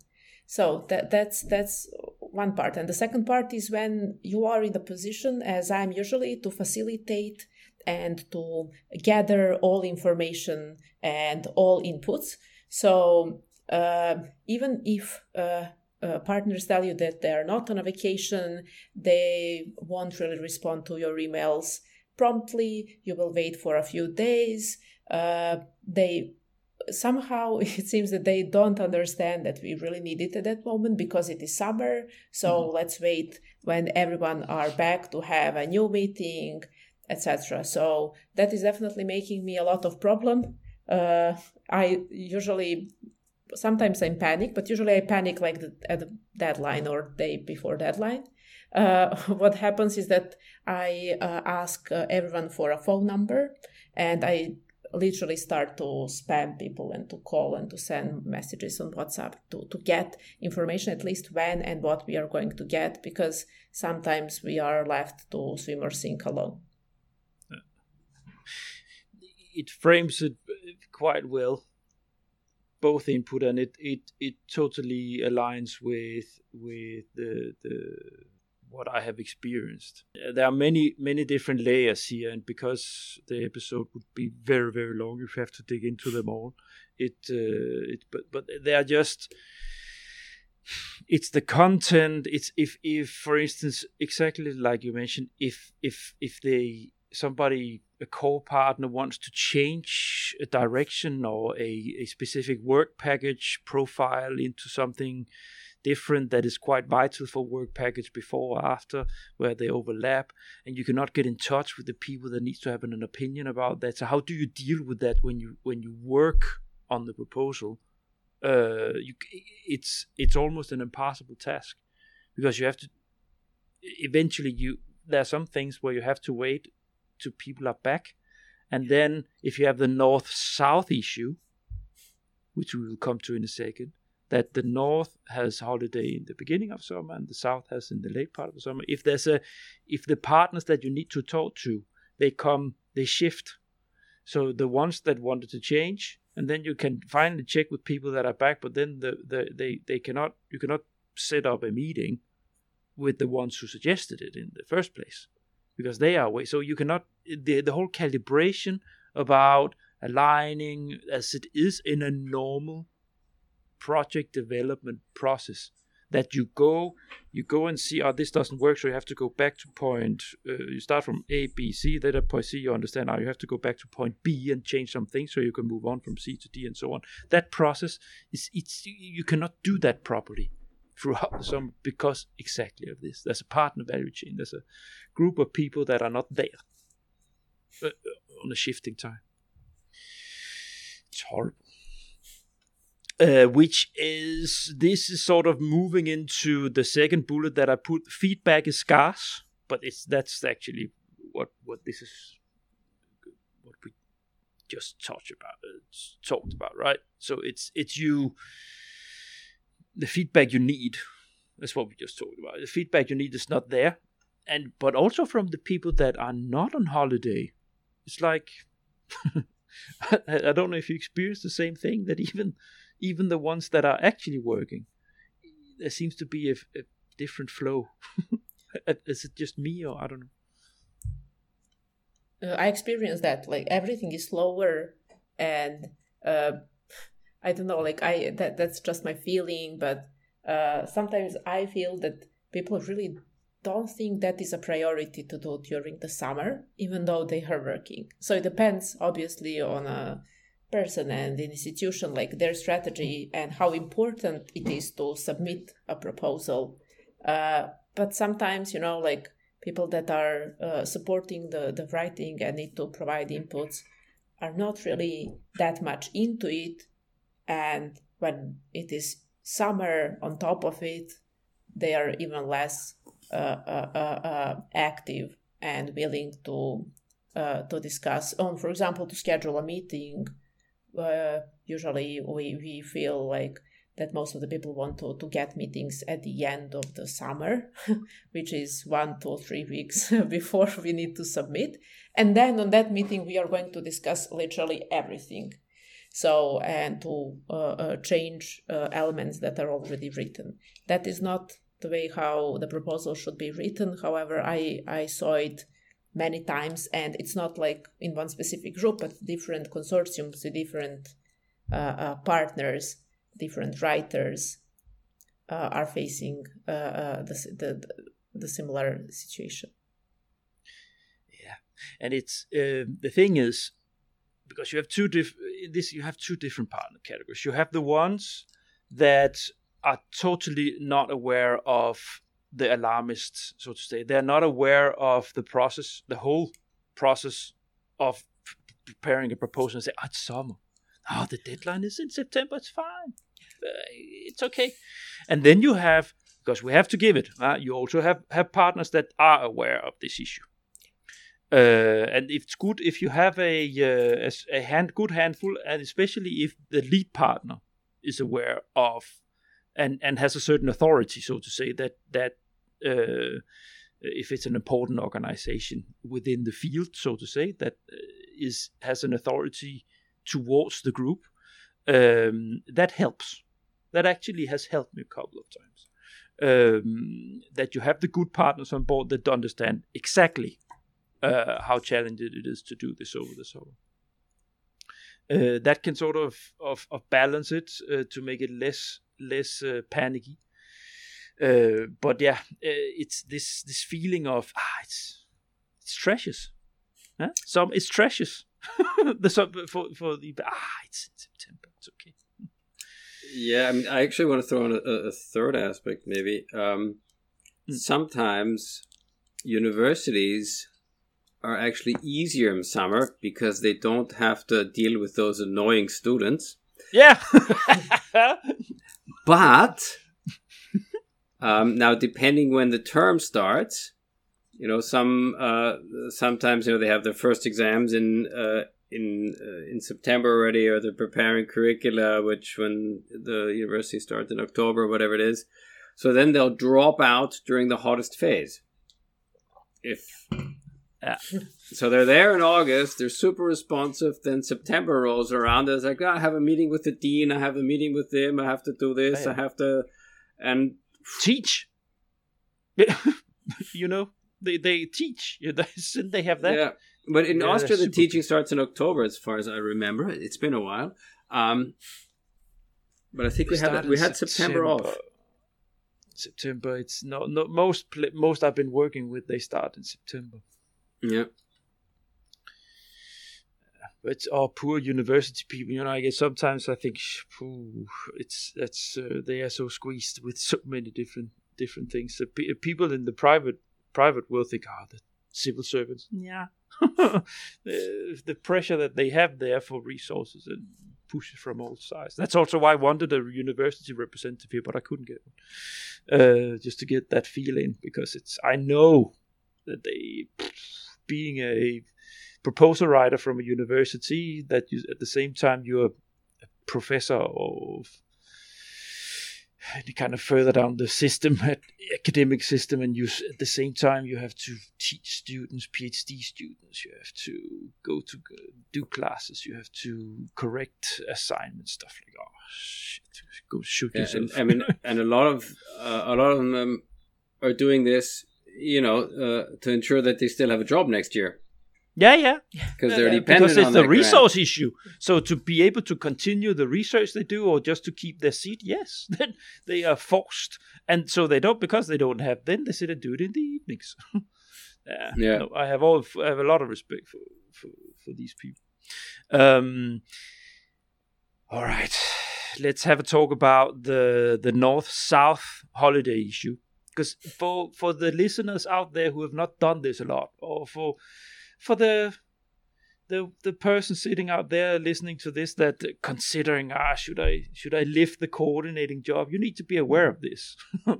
So that, that's that's one part, and the second part is when you are in the position, as I'm usually, to facilitate and to gather all information and all inputs. So uh, even if uh, partners tell you that they are not on a vacation, they won't really respond to your emails promptly. You will wait for a few days. Uh, they somehow it seems that they don't understand that we really need it at that moment because it is summer. So mm-hmm. let's wait when everyone are back to have a new meeting, etc. So that is definitely making me a lot of problem. Uh, I usually sometimes I'm panic, but usually I panic like the, at the deadline or day before deadline. Uh, what happens is that I uh, ask uh, everyone for a phone number and I literally start to spam people and to call and to send messages on WhatsApp to, to get information at least when and what we are going to get because sometimes we are left to swim or sink alone. It frames it quite well both input and it it it totally aligns with with the the what I have experienced. There are many many different layers here, and because the episode would be very very long, if you have to dig into them all, it uh, it but but they are just it's the content it's if if for instance exactly like you mentioned if if if they somebody a co-partner wants to change a direction or a, a specific work package profile into something different that is quite vital for work package before or after where they overlap and you cannot get in touch with the people that needs to have an opinion about that. So how do you deal with that when you when you work on the proposal? Uh you it's it's almost an impossible task because you have to eventually you there are some things where you have to wait to people are back. And then if you have the north south issue, which we will come to in a second, that the north has holiday in the beginning of summer and the south has in the late part of the summer. If there's a if the partners that you need to talk to, they come, they shift. So the ones that wanted to change, and then you can finally check with people that are back, but then the, the they, they cannot you cannot set up a meeting with the ones who suggested it in the first place because they are away. So you cannot the the whole calibration about aligning as it is in a normal project development process. that you go you go and see oh this doesn't work so you have to go back to point uh, you start from a b c then at point c you understand now you have to go back to point b and change some things so you can move on from c to d and so on that process is it's you cannot do that properly throughout the summer because exactly of this there's a partner value chain there's a group of people that are not there uh, on a shifting time it's horrible uh, which is this is sort of moving into the second bullet that I put. Feedback is scarce, but it's that's actually what what this is what we just talked about uh, talked about, right? So it's it's you the feedback you need. That's what we just talked about. The feedback you need is not there, and but also from the people that are not on holiday. It's like I don't know if you experience the same thing that even even the ones that are actually working, there seems to be a, a different flow. is it just me or I don't know? Uh, I experience that like everything is slower and uh, I don't know like I that that's just my feeling but uh, sometimes I feel that people really don't think that is a priority to do during the summer even though they are working. So it depends obviously on a person and an institution like their strategy and how important it is to submit a proposal. Uh, but sometimes you know like people that are uh, supporting the, the writing and need to provide inputs are not really that much into it and when it is summer on top of it they are even less uh, uh, uh, uh active and willing to to discuss on for example to schedule a meeting uh, usually we, we feel like that most of the people want to, to get meetings at the end of the summer, which is one to three weeks before we need to submit. And then on that meeting, we are going to discuss literally everything. So, and to uh, uh, change uh, elements that are already written. That is not the way how the proposal should be written. However, I, I saw it many times and it's not like in one specific group but different consortiums different uh, uh, partners different writers uh, are facing the, the, the similar situation yeah and it's the thing is because you have two different this you have two different partner categories you have the ones that are totally not aware of the alarmists, so to say. They're not aware of the process, the whole process of preparing a proposal and say, oh, it's summer. Oh, the deadline is in September. It's fine. Uh, it's okay. And then you have, because we have to give it, uh, you also have, have partners that are aware of this issue. Uh, and it's good if you have a, uh, a, hand, good handful, and especially if the lead partner is aware of and and has a certain authority, so to say, that that uh, if it's an important organization within the field, so to say, that uh, has an authority towards the group, um, that helps. That actually has helped me a couple of times. Um, that you have the good partners on board that understand exactly uh, how challenging it is to do this over the summer. Uh, that can sort of of, of balance it uh, to make it less less uh, panicky. Uh, but yeah, uh, it's this this feeling of ah, it's it's. Huh? Some it's trashes. the for for the ah, it's September. It's okay. Yeah, I mean, I actually want to throw in a, a third aspect, maybe. Um, mm. Sometimes universities are actually easier in summer because they don't have to deal with those annoying students. Yeah. but um, now, depending when the term starts, you know, some uh, sometimes you know they have their first exams in uh, in uh, in September already, or they're preparing curricula, which when the university starts in October, whatever it is. So then they'll drop out during the hottest phase. If yeah. so they're there in August, they're super responsive. Then September rolls around. It's like, oh, I have a meeting with the dean. I have a meeting with them. I have to do this. Yeah. I have to, and teach. you know, they they teach. they have that. Yeah, but in yeah, Austria, the teaching starts in October, as far as I remember. It's been a while. Um, but I think we, we had we had September, September off. September. It's no, no most most I've been working with they start in September. Yeah. But all poor university people, you know. I guess sometimes I think, it's that's uh, they are so squeezed with so many different different things. So people in the private private world think, oh, the civil servants, yeah, the, the pressure that they have there for resources and pushes from all sides. That's also why I wanted a university representative here, but I couldn't get one. Uh, just to get that feeling because it's I know that they being a proposal writer from a university that you at the same time you're a professor of kind of further down the system academic system and you at the same time you have to teach students phd students. You have to go to do classes. You have to correct assignments stuff like oh shit go shoot yeah, yourself. And, i mean and a lot of uh, a lot of them are doing this you know uh, to ensure that they still have a job next year yeah, yeah. Because they're dependent on it. because it's the resource grant. issue. So to be able to continue the research they do, or just to keep their seat, yes, then they are forced, and so they don't because they don't have. Then they sit and do it in the evenings. yeah, yeah. No, I have all. I have a lot of respect for for, for these people. Um. All right, let's have a talk about the the north south holiday issue because for for the listeners out there who have not done this a lot, or for for the the the person sitting out there listening to this that considering ah should I should I lift the coordinating job? You need to be aware of this.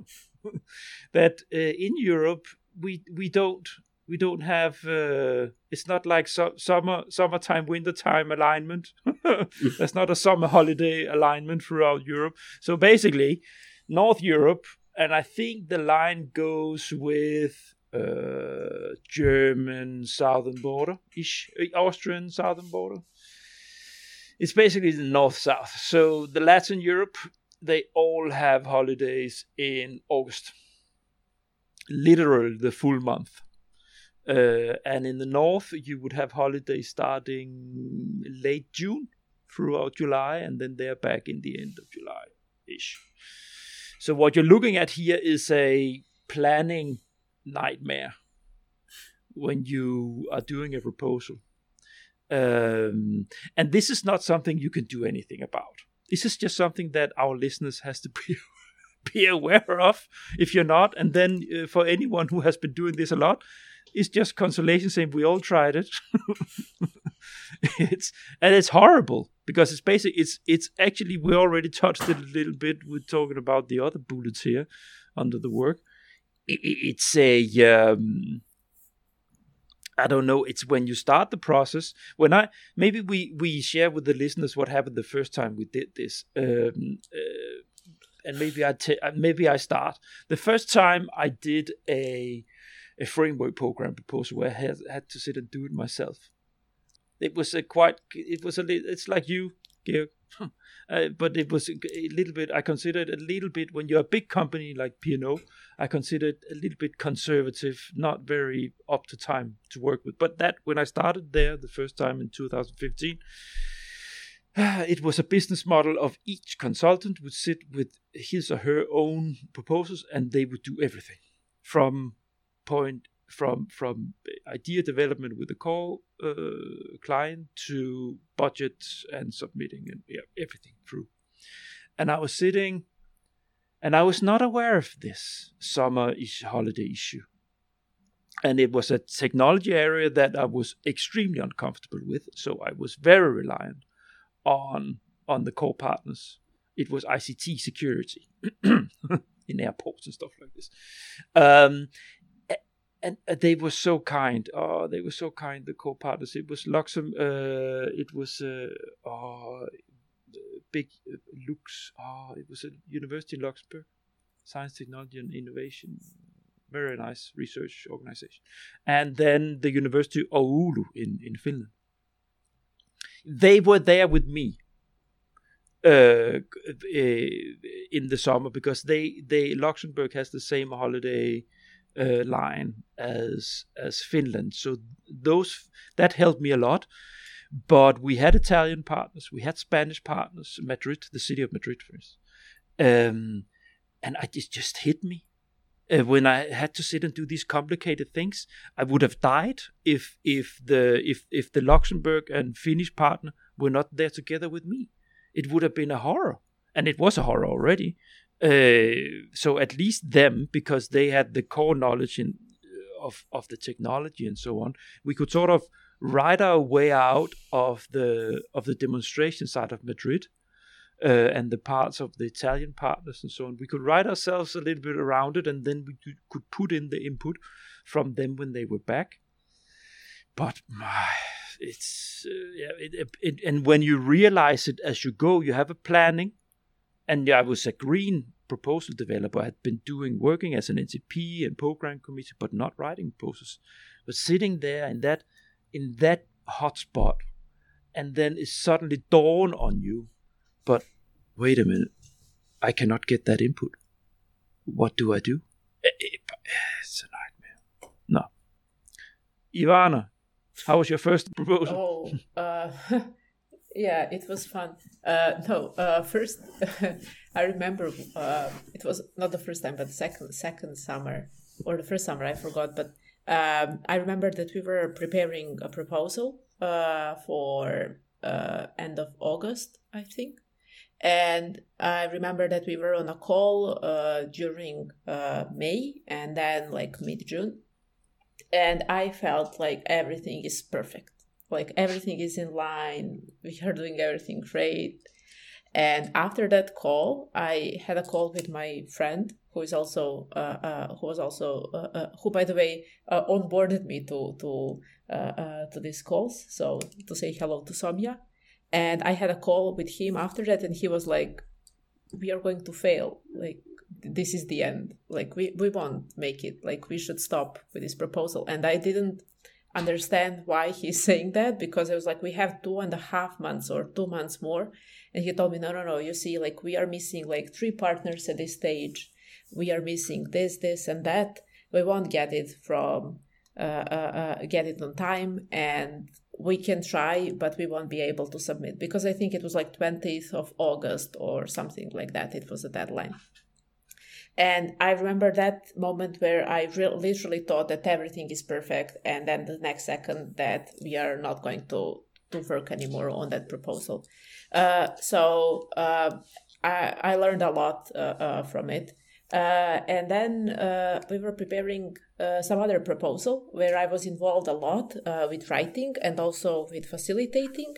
That uh, in Europe we we don't we don't have uh, it's not like so, summer summertime wintertime alignment. There's not a summer holiday alignment throughout Europe. So basically North Europe and I think the line goes with uh, German southern border ish, uh, Austrian southern border. It's basically the north south. So the Latin Europe, they all have holidays in August, literally the full month. Uh, and in the north, you would have holidays starting late June throughout July, and then they're back in the end of July ish. So what you're looking at here is a planning nightmare when you are doing a proposal. Um, and this is not something you can do anything about. This is just something that our listeners has to be be aware of. If you're not, and then uh, for anyone who has been doing this a lot, it's just consolation saying we all tried it. it's and it's horrible because it's basically it's it's actually we already touched it a little bit. We're talking about the other bullets here under the work it's a um, I don't know. It's when you start the process. When I maybe we we share with the listeners what happened the first time we did this, um, uh, and maybe I t- uh, maybe I start the first time I did a a framework program proposal where I had, had to sit and do it myself. It was a quite. It was a. It's like you, Georg. Uh, but it was a little bit. I considered a little bit when you're a big company like PNO, I considered a little bit conservative, not very up to time to work with. But that when I started there the first time in 2015, it was a business model of each consultant would sit with his or her own proposals and they would do everything from point from from idea development with the core uh, client to budget and submitting and yeah, everything through. And I was sitting, and I was not aware of this summer is holiday issue. And it was a technology area that I was extremely uncomfortable with, so I was very reliant on on the core partners. It was ICT security in airports and stuff like this. Um, and uh, they were so kind. Oh, they were so kind. The co-partners. It was Luxem. Uh, it was uh, oh, big uh, Lux. Oh, it was a university in Luxembourg, science, technology, and innovation. Very nice research organization. And then the University of Oulu in in Finland. They were there with me uh, uh, in the summer because they they Luxembourg has the same holiday uh, line as as Finland. So those that helped me a lot. But we had Italian partners, we had Spanish partners, Madrid, the city of Madrid, instance. Um, and I, it just hit me. Uh, when I had to sit and do these complicated things, I would have died if if the if if the Luxembourg and Finnish partner were not there together with me. It would have been a horror, and it was a horror already. Uh, so at least them, because they had the core knowledge in, of of the technology and so on, we could sort of ride our way out of the of the demonstration side of Madrid uh, and the parts of the Italian partners and so on. We could write ourselves a little bit around it, and then we could put in the input from them when they were back. But my, it's uh, yeah, it, it, it, and when you realize it as you go, you have a planning. And I was a green proposal developer. I had been doing working as an NCP and program committee, but not writing proposals. But sitting there in that in that hotspot, and then it suddenly dawn on you but wait a minute, I cannot get that input. What do I do? Eh, eh, it's a nightmare. No. Ivana, how was your first proposal? Oh, uh, yeah, it was fun. Uh, no, uh, first, I remember uh, it was not the first time, but second second summer or the first summer, I forgot. But um, I remember that we were preparing a proposal uh, for uh, end of August, I think and I remember that we were on a call uh, during uh, May and then like mid June. And I felt like everything is perfect. Like everything is in line. We are doing everything great. And after that call, I had a call with my friend who is also uh, uh who was also uh, uh, who by the way onboarded me to to to these calls. So to say hello to Somia and I had a call with him after that, and he was like, "We are going to fail. Like this is the end. Like we we won't make it. Like we should stop with this proposal." And I didn't understand why he's saying that because I was like, "We have two and a half months or two months more," and he told me, "No, no, no. You see, like we are missing like three partners at this stage. We are missing this, this, and that. We won't get it from." Uh, uh, uh, get it on time and we can try, but we won't be able to submit because I think it was like 20th of August or something like that. It was a deadline. And I remember that moment where I re- literally thought that everything is perfect, and then the next second that we are not going to to work anymore on that proposal. Uh, so uh, I I learned a lot uh, uh from it. Uh, and then uh, we were preparing some other proposal where I was involved a lot with writing and also with facilitating.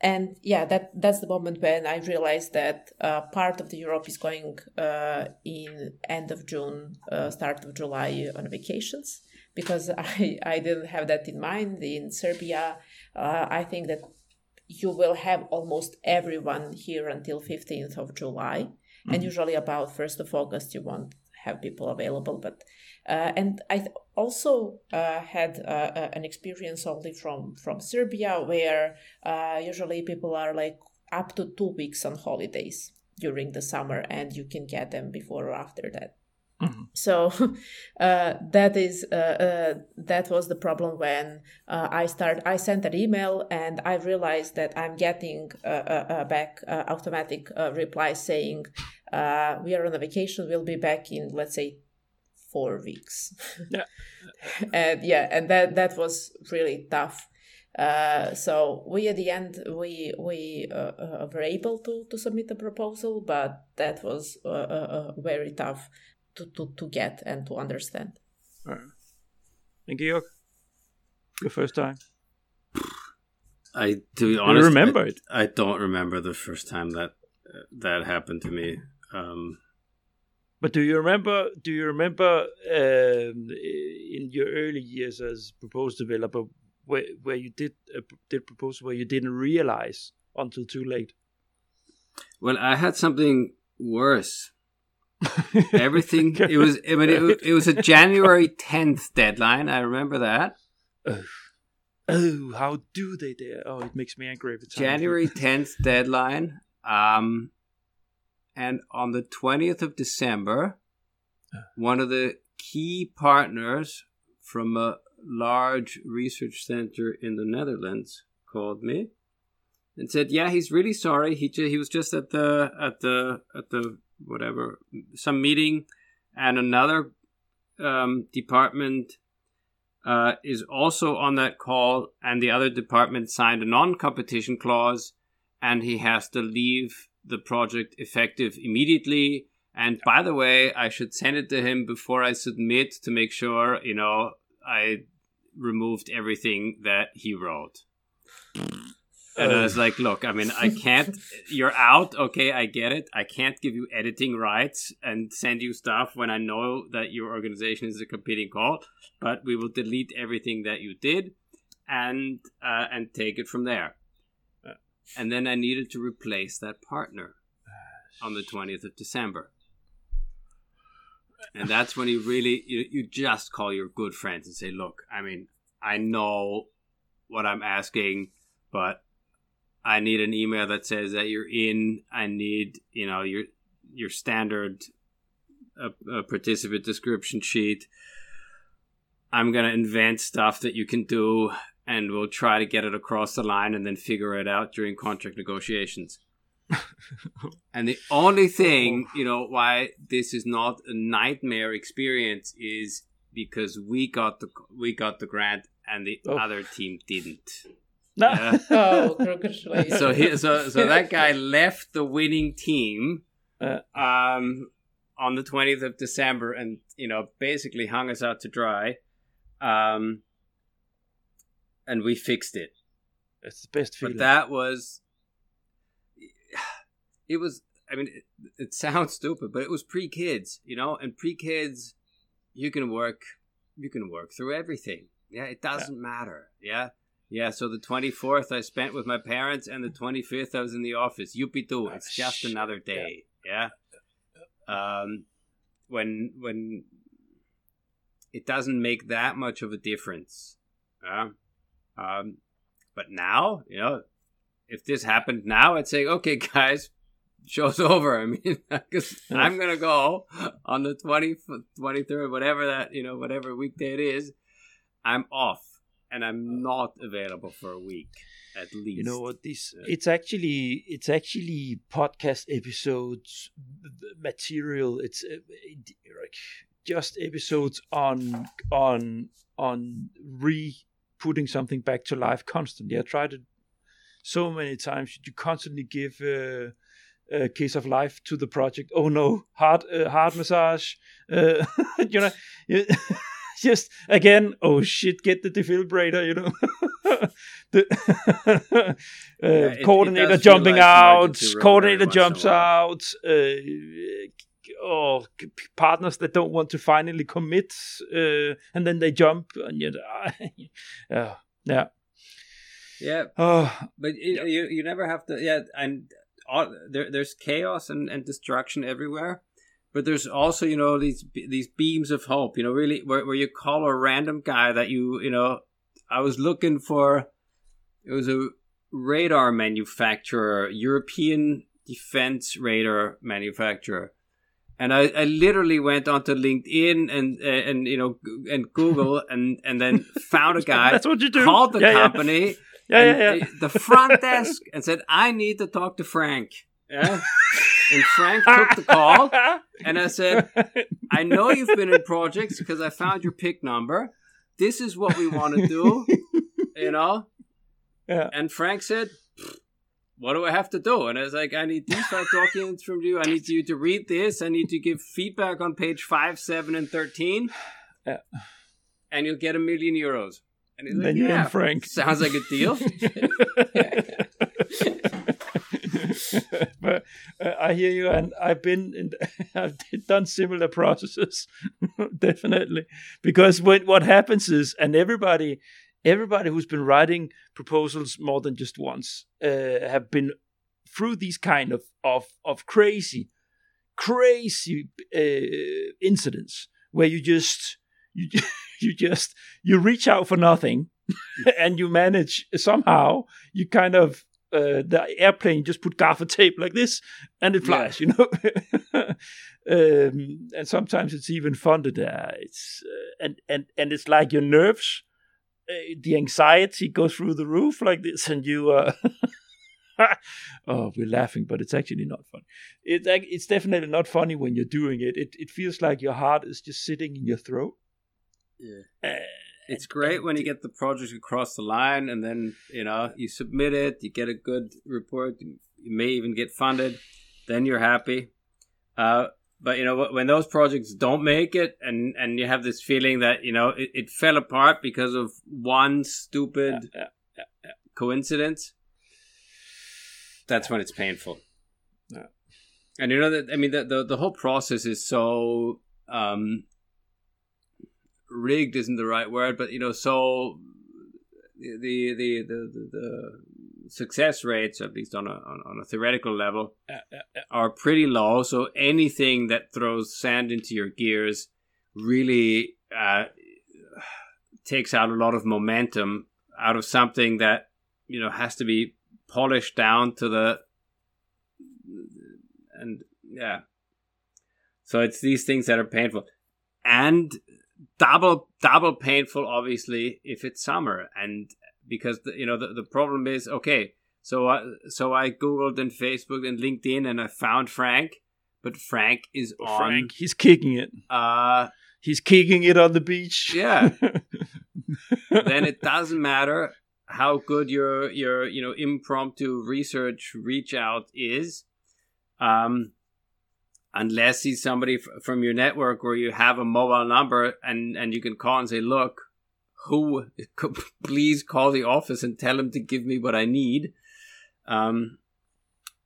And yeah, that that's the moment when I realized that uh, part of the Europe is going uh, in end of June, start of July on vacations because I, I didn't have that in mind. In Serbia, I think that you will have almost everyone here until 15th of July mm-hmm. and usually about first of August you won't have people available. But uh, and I th- also uh, had uh, uh an experience only from from Serbia where uh, usually people are like up to two weeks on holidays during the summer, and you can get them before or after that. Mm-hmm. So uh, that is uh, that was the problem when uh, I start. I sent an email and I realized that I'm getting back automatic replies saying we are on a vacation. We'll be back in let's say four weeks. Yeah. and yeah, and that that was really tough. Uh, so we at the end we we uh, uh, were able to to submit a proposal, but that was uh, very tough to, to, to get and to understand. Right. And Georg, your first time? I to be honest, you remember I, it. I don't remember the first time that uh, that happened to me. Um, but do you remember? Do you remember um, in your early years as proposed developer where where you did uh, did proposal where you didn't realize until too late? Well, I had something worse. Everything. it was. I mean, it, it, was a January tenth deadline. I remember that. Oh. oh, how do they dare? Oh, it makes me angry every time. January tenth deadline. Um, and on the twentieth of December, one of the key partners from a large research center in the Netherlands called me and said, "Yeah, he's really sorry. He ju- he was just at the at the at the whatever some meeting, and another um, department uh, is also on that call, and the other department signed a non-competition clause, and he has to leave the project effective immediately. And by the way, I should send it to him before I submit to make sure you know I removed everything that he wrote. And I was like, look, I mean, I can't, you're out. Okay, I get it. I can't give you editing rights and send you stuff when I know that your organization is a competing call, but we will delete everything that you did and, uh, and take it from there. And then I needed to replace that partner on the 20th of December. And that's when you really, you, you just call your good friends and say, look, I mean, I know what I'm asking, but I need an email that says that you're in. I need, you know, your your standard uh, uh, participant description sheet. I'm gonna invent stuff that you can do, and we'll try to get it across the line, and then figure it out during contract negotiations. and the only thing, you know, why this is not a nightmare experience is because we got the we got the grant and the oh. other team didn't. No. Yeah. oh, congratulations! So he, so so that guy left the winning team, uh, um, on the twentieth of December, and you know basically hung us out to dry, um, and we fixed it. It's the best feeling. But that was, it was. I mean, it, it sounds stupid, but it was pre kids, you know, and pre kids, you can work, you can work through everything. Yeah, it doesn't yeah. matter. Yeah. Yeah, so the 24th I spent with my parents, and the 25th I was in the office. Yuppie doo, it's just another day. Yeah. yeah? Um, when when it doesn't make that much of a difference. Yeah. Um, but now, you know, if this happened now, I'd say, okay, guys, show's over. I mean, because I'm gonna go on the 20, 23rd, whatever that you know, whatever weekday it is. I'm off and I'm not available for a week at least. You know what? This it's actually it's actually podcast episodes material. It's uh, like just episodes on on on re putting something back to life constantly. I tried it so many times. You constantly give. Uh, a case of life to the project. Oh no, heart uh, heart massage. Uh, you know, just again, oh shit, get the defibrillator, you know. the uh, yeah, it, coordinator it jumping like out, coordinator jumps out. Uh, oh, partners that don't want to finally commit, uh, and then they jump, and you know, yeah, yeah. Oh, but it, you you never have to. Yeah, and all, there there's chaos and, and destruction everywhere but there's also you know these these beams of hope you know really where, where you call a random guy that you you know i was looking for it was a radar manufacturer european defense radar manufacturer and I, I literally went onto LinkedIn and and you know and Google and and then found a guy. That's what you do. Called the yeah, company, yeah, yeah, yeah, yeah. the front desk, and said, "I need to talk to Frank." Yeah. And Frank took the call, and I said, I know you've been in projects because I found your PIC number. This is what we want to do, you know? Yeah. And Frank said, What do I have to do? And I was like, I need these five documents from you. I need you to read this. I need to give feedback on page five, seven, and 13. Yeah. And you'll get a million euros. And he's like, then yeah, Frank. Sounds like a deal. but uh, I hear you, and I've been in, I've done similar processes, definitely. Because when what happens is, and everybody, everybody who's been writing proposals more than just once, uh, have been through these kind of of of crazy, crazy uh, incidents where you just you you just you reach out for nothing and you manage somehow you kind of uh, the airplane just put gaffer tape like this and it flies, yeah. you know. um, and sometimes it's even funded. Uh, it's uh, and and and it's like your nerves, uh, the anxiety goes through the roof like this, and you. Uh, oh, we're laughing, but it's actually not funny. It's it's definitely not funny when you're doing it. It it feels like your heart is just sitting in your throat. Yeah. Uh, it's great when you get the project across the line, and then you know you submit it, you get a good report, you may even get funded. Then you're happy. Uh, but you know when those projects don't make it and and you have this feeling that you know it, it fell apart because of one stupid yeah, yeah, yeah, coincidence that's when it's painful. And you know that i mean the, the, the whole process is so um rigged isn't the right word but you know so the the the the, the success rates, at least on a on, on a theoretical level, are pretty low. So anything that throws sand into your gears really uh, takes out a lot of momentum out of something that you know has to be polished down to the and yeah. So it's these things that are painful, and double double painful obviously if it's summer and because the, you know the, the problem is okay so I, so I googled and Facebook and LinkedIn and I found Frank but Frank is on Frank he's kicking it. uh he's kicking it on the beach. Yeah. Then it doesn't matter how good your your you know impromptu research reach out is um unless he's somebody f- from your network where you have a mobile number and and you can call and say look who please call the office and tell them to give me what I need. Um,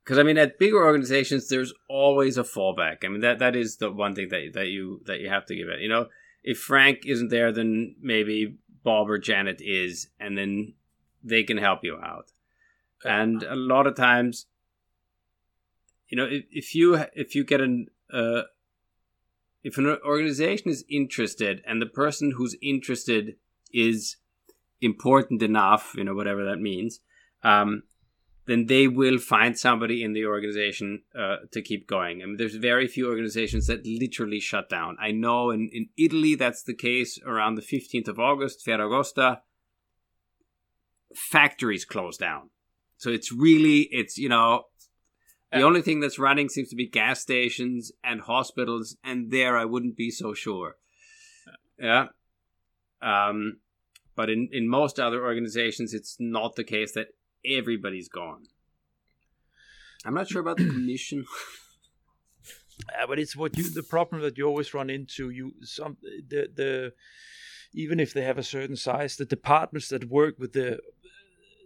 because I mean, at bigger organizations, there's always a fallback. I mean, that that is the one thing that that you that you have to give it. You know, if Frank isn't there, then maybe Bob or Janet is, and then they can help you out. And a lot of times, you know, if, if you if you get an uh, if an organization is interested and the person who's interested is important enough, you know, whatever that means, um, then they will find somebody in the organization uh, to keep going. I mean, there's very few organizations that literally shut down. I know in, in Italy that's the case around the 15th of August, Ferragosto, factories close down. So it's really, it's, you know, the only thing that's running seems to be gas stations and hospitals, and there I wouldn't be so sure. Yeah. Um, but in, in most other organizations, it's not the case that everybody's gone. I'm not sure about the commission. yeah, but it's what you the problem that you always run into. You some the the even if they have a certain size, the departments that work with the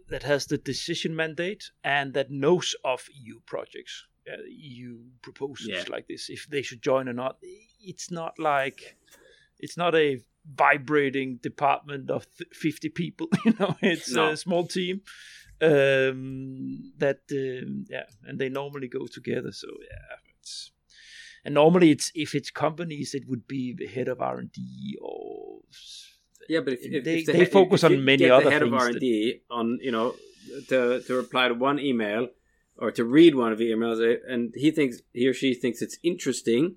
that has the decision mandate and that knows of EU projects, uh, EU proposals yeah. like this, if they should join or not. It's not like it's not a vibrating department of 50 people you know it's no. a small team um, that um, yeah and they normally go together so yeah it's and normally it's if it's companies it would be the head of r&d or yeah but if, if they, if the they head, focus on many other the head things of r&d that... on you know to, to reply to one email or to read one of the emails and he thinks he or she thinks it's interesting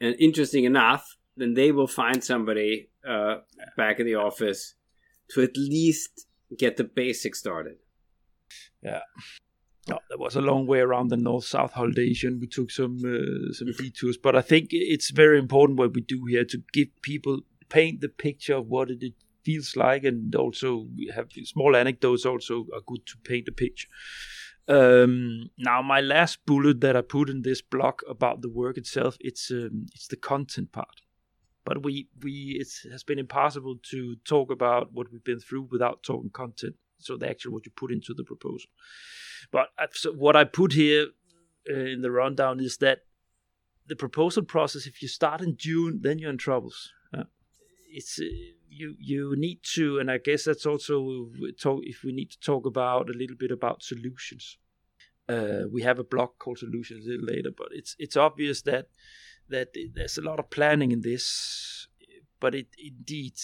and interesting enough then they will find somebody uh, back in the office to at least get the basics started. Yeah. Oh, there was a long way around the north-south holiday. We took some uh, some detours, but I think it's very important what we do here to give people paint the picture of what it feels like, and also we have small anecdotes. Also, are good to paint the picture. Um, now, my last bullet that I put in this block about the work itself, it's um, it's the content part but we we it has been impossible to talk about what we've been through without talking content. So the actual what you put into the proposal. But so what I put here uh, in the rundown is that the proposal process. If you start in June, then you're in troubles. Uh, it's uh, you you need to, and I guess that's also talk if we need to talk about a little bit about solutions. Uh, we have a blog called solutions a little later, but it's it's obvious that that there's a lot of planning in this, but it indeed,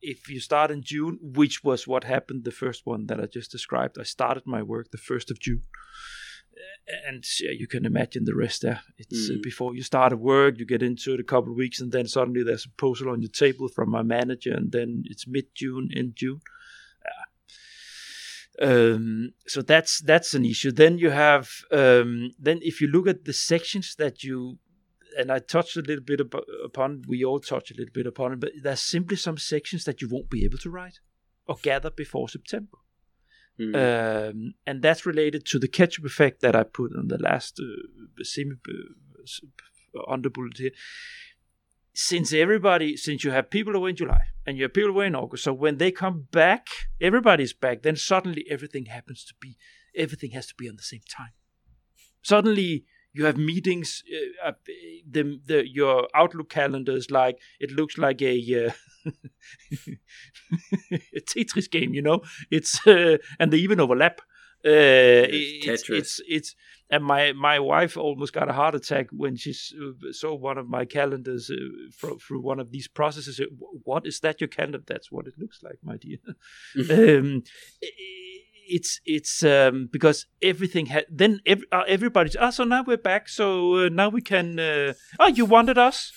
if you start in June, which was what happened the first one that I just described, I started my work the first of June, and yeah, you can imagine the rest there. It's uh, mm. uh, before you start at work, you get into it a couple of weeks, and then suddenly there's a proposal on your table from my manager, and then it's mid June, in June. Um, so that's that's an issue. Then you have um, then if you look at the sections that you and I touched a little bit upon, we all touch a little bit upon it, but there's simply some sections that you won't be able to write or gather before September. Mm. Um, and that's related to the ketchup effect that I put on the last uh, semi uh, under bullet here. Since everybody, since you have people away in July and you have people away in August, so when they come back, everybody's back. Then suddenly everything happens to be, everything has to be on the same time. Suddenly you have meetings uh, uh, the, the your outlook calendar is like it looks like a, uh, a tetris game you know? It's uh, and they even overlap. Uh, it's, it's, it's and my my wife almost got a heart attack when she saw one of my calendars uh, through one of these processes. What is that your calendar? That's what it looks like my dear. Um, it's it's um, because everything had then every, uh, everybody's oh so now we're back so uh, now we can uh, oh you wanted us?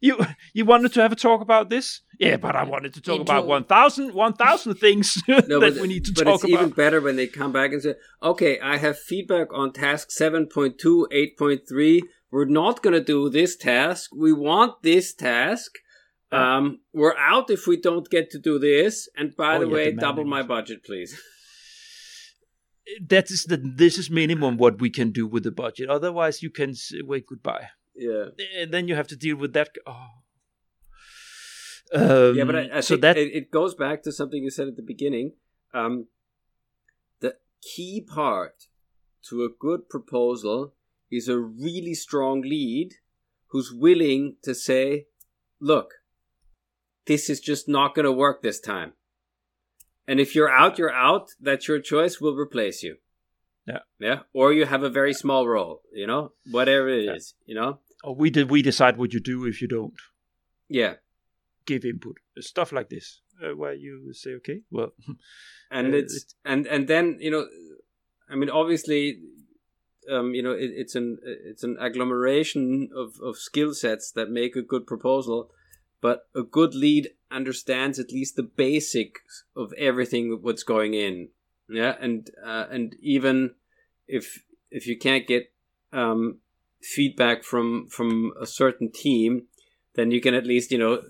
You you wanted to have a talk about this? Yeah but I wanted to talk Into, about 1000 1000 things no, that we need to but talk it's about. even better when they come back and say okay I have feedback on task 7.2 8.3 we're not going to do this task. We want this task. Um, we're out if we don't get to do this. And by oh, the way double my budget please that is the this is minimum what we can do with the budget. Otherwise, you can wait goodbye. Yeah, and then you have to deal with that. Oh. Um, yeah, but I, I so that it, it, goes back to something you said at the beginning. Um, the key part to a good proposal is a really strong lead who's willing to say, "Look, this is just not going to work this time." And if you're out, you're out. That's your choice. We'll replace you. Yeah. Yeah. Or you have a very small role, you know, whatever it yeah. is, you know. Or we did we decide what you do if you don't. Yeah. Give input. Stuff like this, uh, where you say, okay, well. and uh, it's it, and and then you know, I mean, obviously, um, you know, it, it's an it's an agglomeration of of skill sets that make a good proposal but a good lead understands at least the basics of everything what's going in. Yeah and uh, and even if if you can't get um, feedback from from a certain team then you can at least you know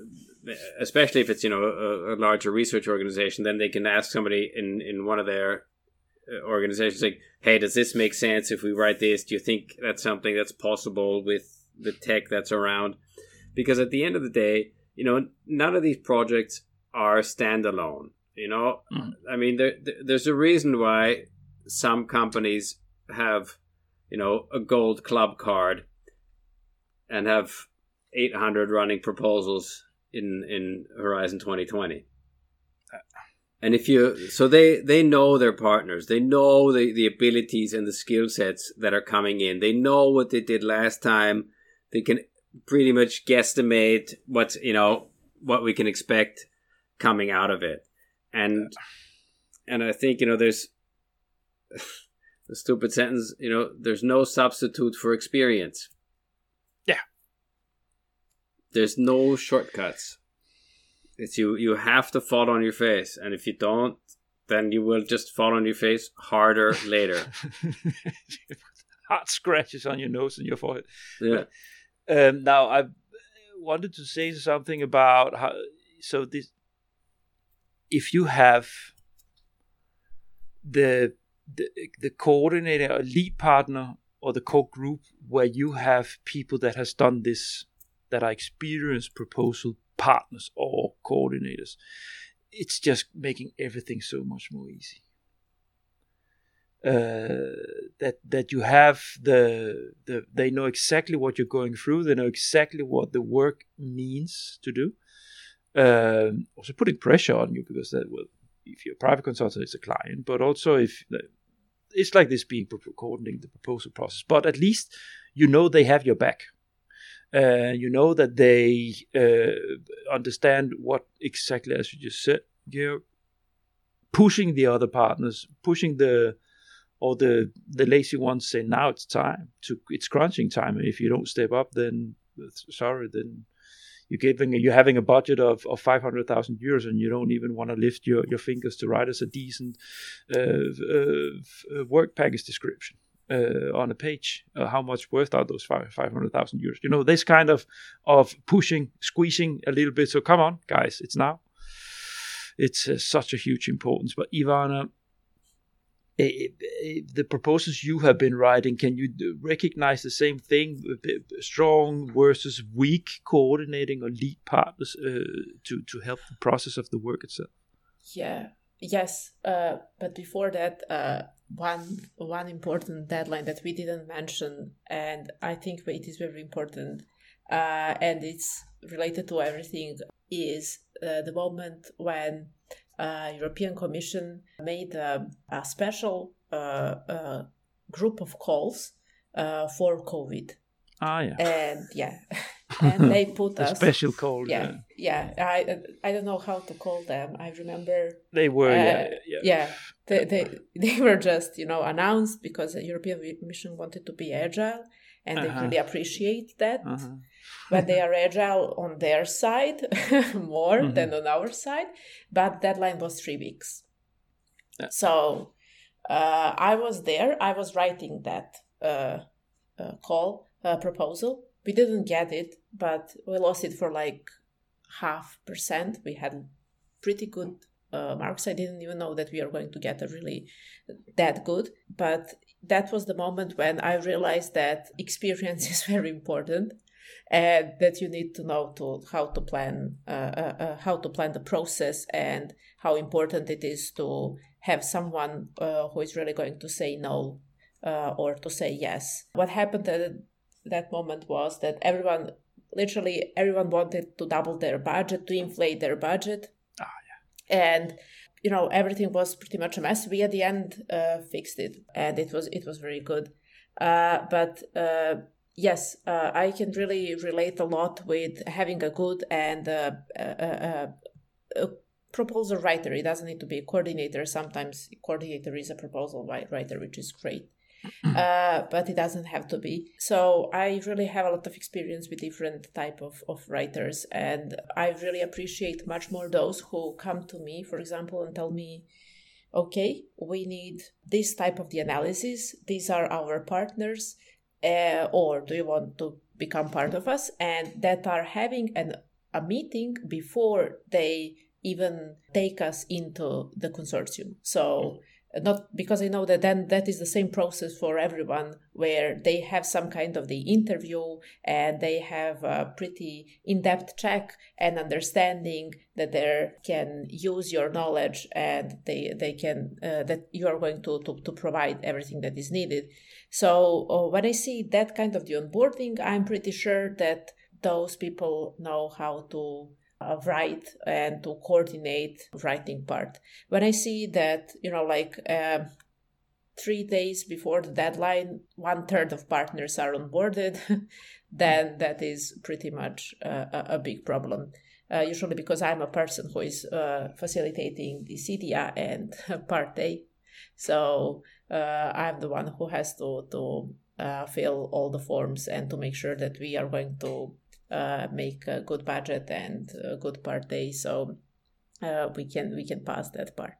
especially if it's you know a, a larger research organization then they can ask somebody in in one of their uh, organizations like hey does this make sense if we write this? Do you think that's something that's possible with the tech that's around? Because at the end of the day you know, none of these projects are standalone. You know, mm. I mean, there, there's a reason why some companies have, you know, a gold club card and have 800 running proposals in in Horizon 2020. And if you so they they know their partners, they know the the abilities and the skill sets that are coming in. They know what they did last time. They can pretty much guesstimate what's you know what we can expect coming out of it, and and I think you know there's the stupid sentence you know there's no substitute for experience. Yeah. There's no shortcuts. It's you you have to fall on your face, and if you don't, then you will just fall on your face harder later. Hot scratches on your nose and your forehead. Yeah. Um, now, I wanted to say something about how. So this, if you have the the, the coordinator, a lead partner, or the core group where you have people that has done this, that are experienced proposal partners or coordinators, it's just making everything so much more easy. Uh, that that you have the the they know exactly what you're going through. They know exactly what the work means to do. Um, also putting pressure on you because that will if you're a private consultant, it's a client, but also if it's like this being coordinating the proposal process. But at least you know they have your back. Uh, you know that they uh, understand what exactly, as you just said, you're pushing the other partners, pushing the or the the lazy ones say now it's time to it's crunching time and if you don't step up then sorry then you're giving you're having a budget of, of 500,000 euros and you don't even want to lift your, your fingers to write us a decent uh, uh, work package description uh, on a page. Uh, how much worth are those 500,000 euros? You know, this kind of of pushing, squeezing a little bit. So come on, guys, it's now. It's uh, such a huge importance. But Ivana, the proposals you have been writing, can you recognize the same thing? Strong versus weak coordinating or lead partners uh, to to help the process of the work itself. Yeah. Yes. Uh, but before that, uh, one one important deadline that we didn't mention, and I think it is very important, uh, and it's related to everything, is uh, the moment when uh, European Commission made a, a special uh, uh, group of calls uh, for COVID. Ah, yeah. And yeah, and they put a us special call. Yeah, yeah, yeah. I I don't know how to call them. I remember they were. Uh, yeah, yeah. yeah. They, they they were just you know announced because the European Commission wanted to be agile, and uh-huh. they really appreciate that. Uh-huh but they are agile on their side more mm-hmm. than on our side. But deadline was three weeks. Yeah. So uh, I was there. I was writing that uh, uh, call uh, proposal. We didn't get it, but we lost it for like half percent. We had pretty good uh, marks. I didn't even know that we are going to get a really that good. But that was the moment when I realized that experience is very important and that you need to know to how to plan uh, uh, uh, how to plan the process and how important it is to have someone uh, who is really going to say no uh, or to say yes. What happened at that moment was that everyone, literally everyone, wanted to double their budget, to inflate their budget. And you know everything was pretty much a mess. We at the end uh, fixed it, and it was it was very good. but yes, uh, I can really relate a lot with having a good and uh, a, a, proposal writer. It doesn't need to be a coordinator. Sometimes coordinator is a proposal writer, which is great. Uh, but it doesn't have to be. So I really have a lot of experience with different type of, of writers, and I really appreciate much more those who come to me, for example, and tell me, okay, we need this type of the analysis. These are our partners uh, or do you want to become part of us and that are having an, a meeting before they even take us into the consortium so not because I know that then that is the same process for everyone where they have some kind of the interview and they have a pretty in-depth check and understanding that they can use your knowledge and they they can uh, that you are going to, to to provide everything that is needed. So uh, when I see that kind of the onboarding I'm pretty sure that those people know how to write and to coordinate writing part. When I see that, you know, like uh, three days before the deadline, one third of partners are onboarded, then that is pretty much uh, a, big problem. Uh, usually because I'm a person who is uh, facilitating the SEDIA and part A. So uh, I'm the one who has to, to fill all the forms and to make sure that we are going to uh, make a good budget and a good part A, so uh, we can we can pass that part.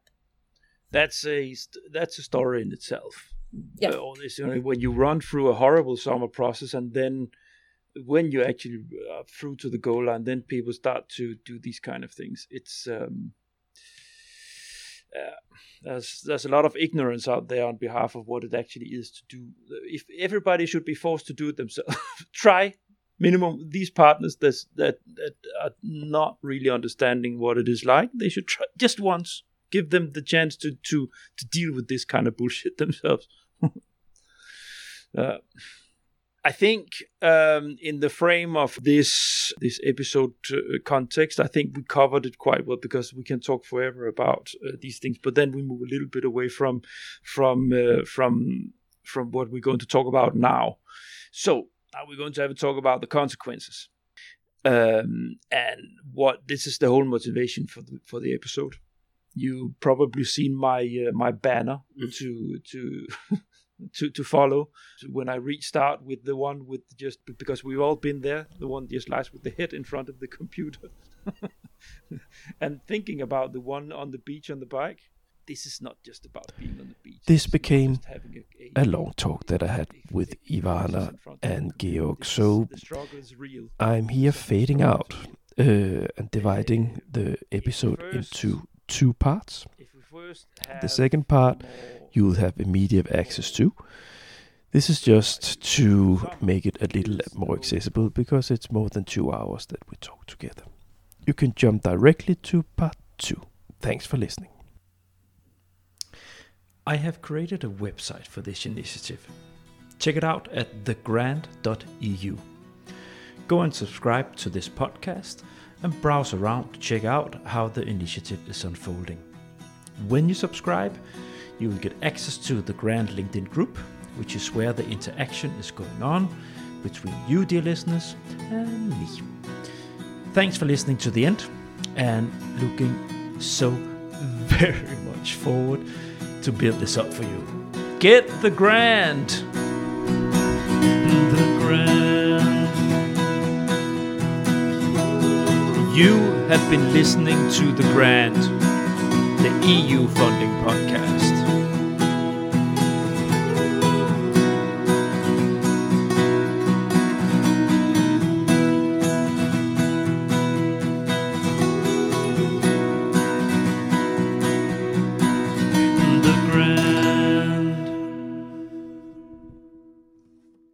That's a that's a story in itself. Yeah. Uh, all this, you know, when you run through a horrible summer process and then when you actually are uh, through to the goal line, then people start to do these kind of things. It's um, uh, there's there's a lot of ignorance out there on behalf of what it actually is to do. If everybody should be forced to do it themselves, try minimum these partners that, that that are not really understanding what it is like they should try just once give them the chance to to to deal with this kind of bullshit themselves uh, I think um, in the frame of this this episode uh, context, I think we covered it quite well because we can talk forever about uh, these things. But then we move a little bit away from from uh, from from what we're going to talk about now. So now we're going to have a talk about the consequences. Um, and what this is the whole motivation for the for the episode. You probably seen my uh, my banner mm. to to to to follow. So when I reached out with the one with just because we've all been there, the one just lies with the head in front of the computer, and thinking about the one on the beach on the bike. This is not just about being on the beach. This became a long talk that I had with Ivana and Georg. So I'm here fading out uh, and dividing the episode into two parts. The second part you will have immediate access to. This is just to make it a little more accessible because it's more than two hours that we talk together. You can jump directly to part two. Thanks for listening. I have created a website for this initiative. Check it out at thegrant.eu. Go and subscribe to this podcast and browse around to check out how the initiative is unfolding. When you subscribe, you will get access to the Grant LinkedIn group, which is where the interaction is going on between you, dear listeners, and me. Thanks for listening to the end and looking so very much forward to build this up for you. Get the Grant! The Grant. You have been listening to The Grant, the EU funding podcast.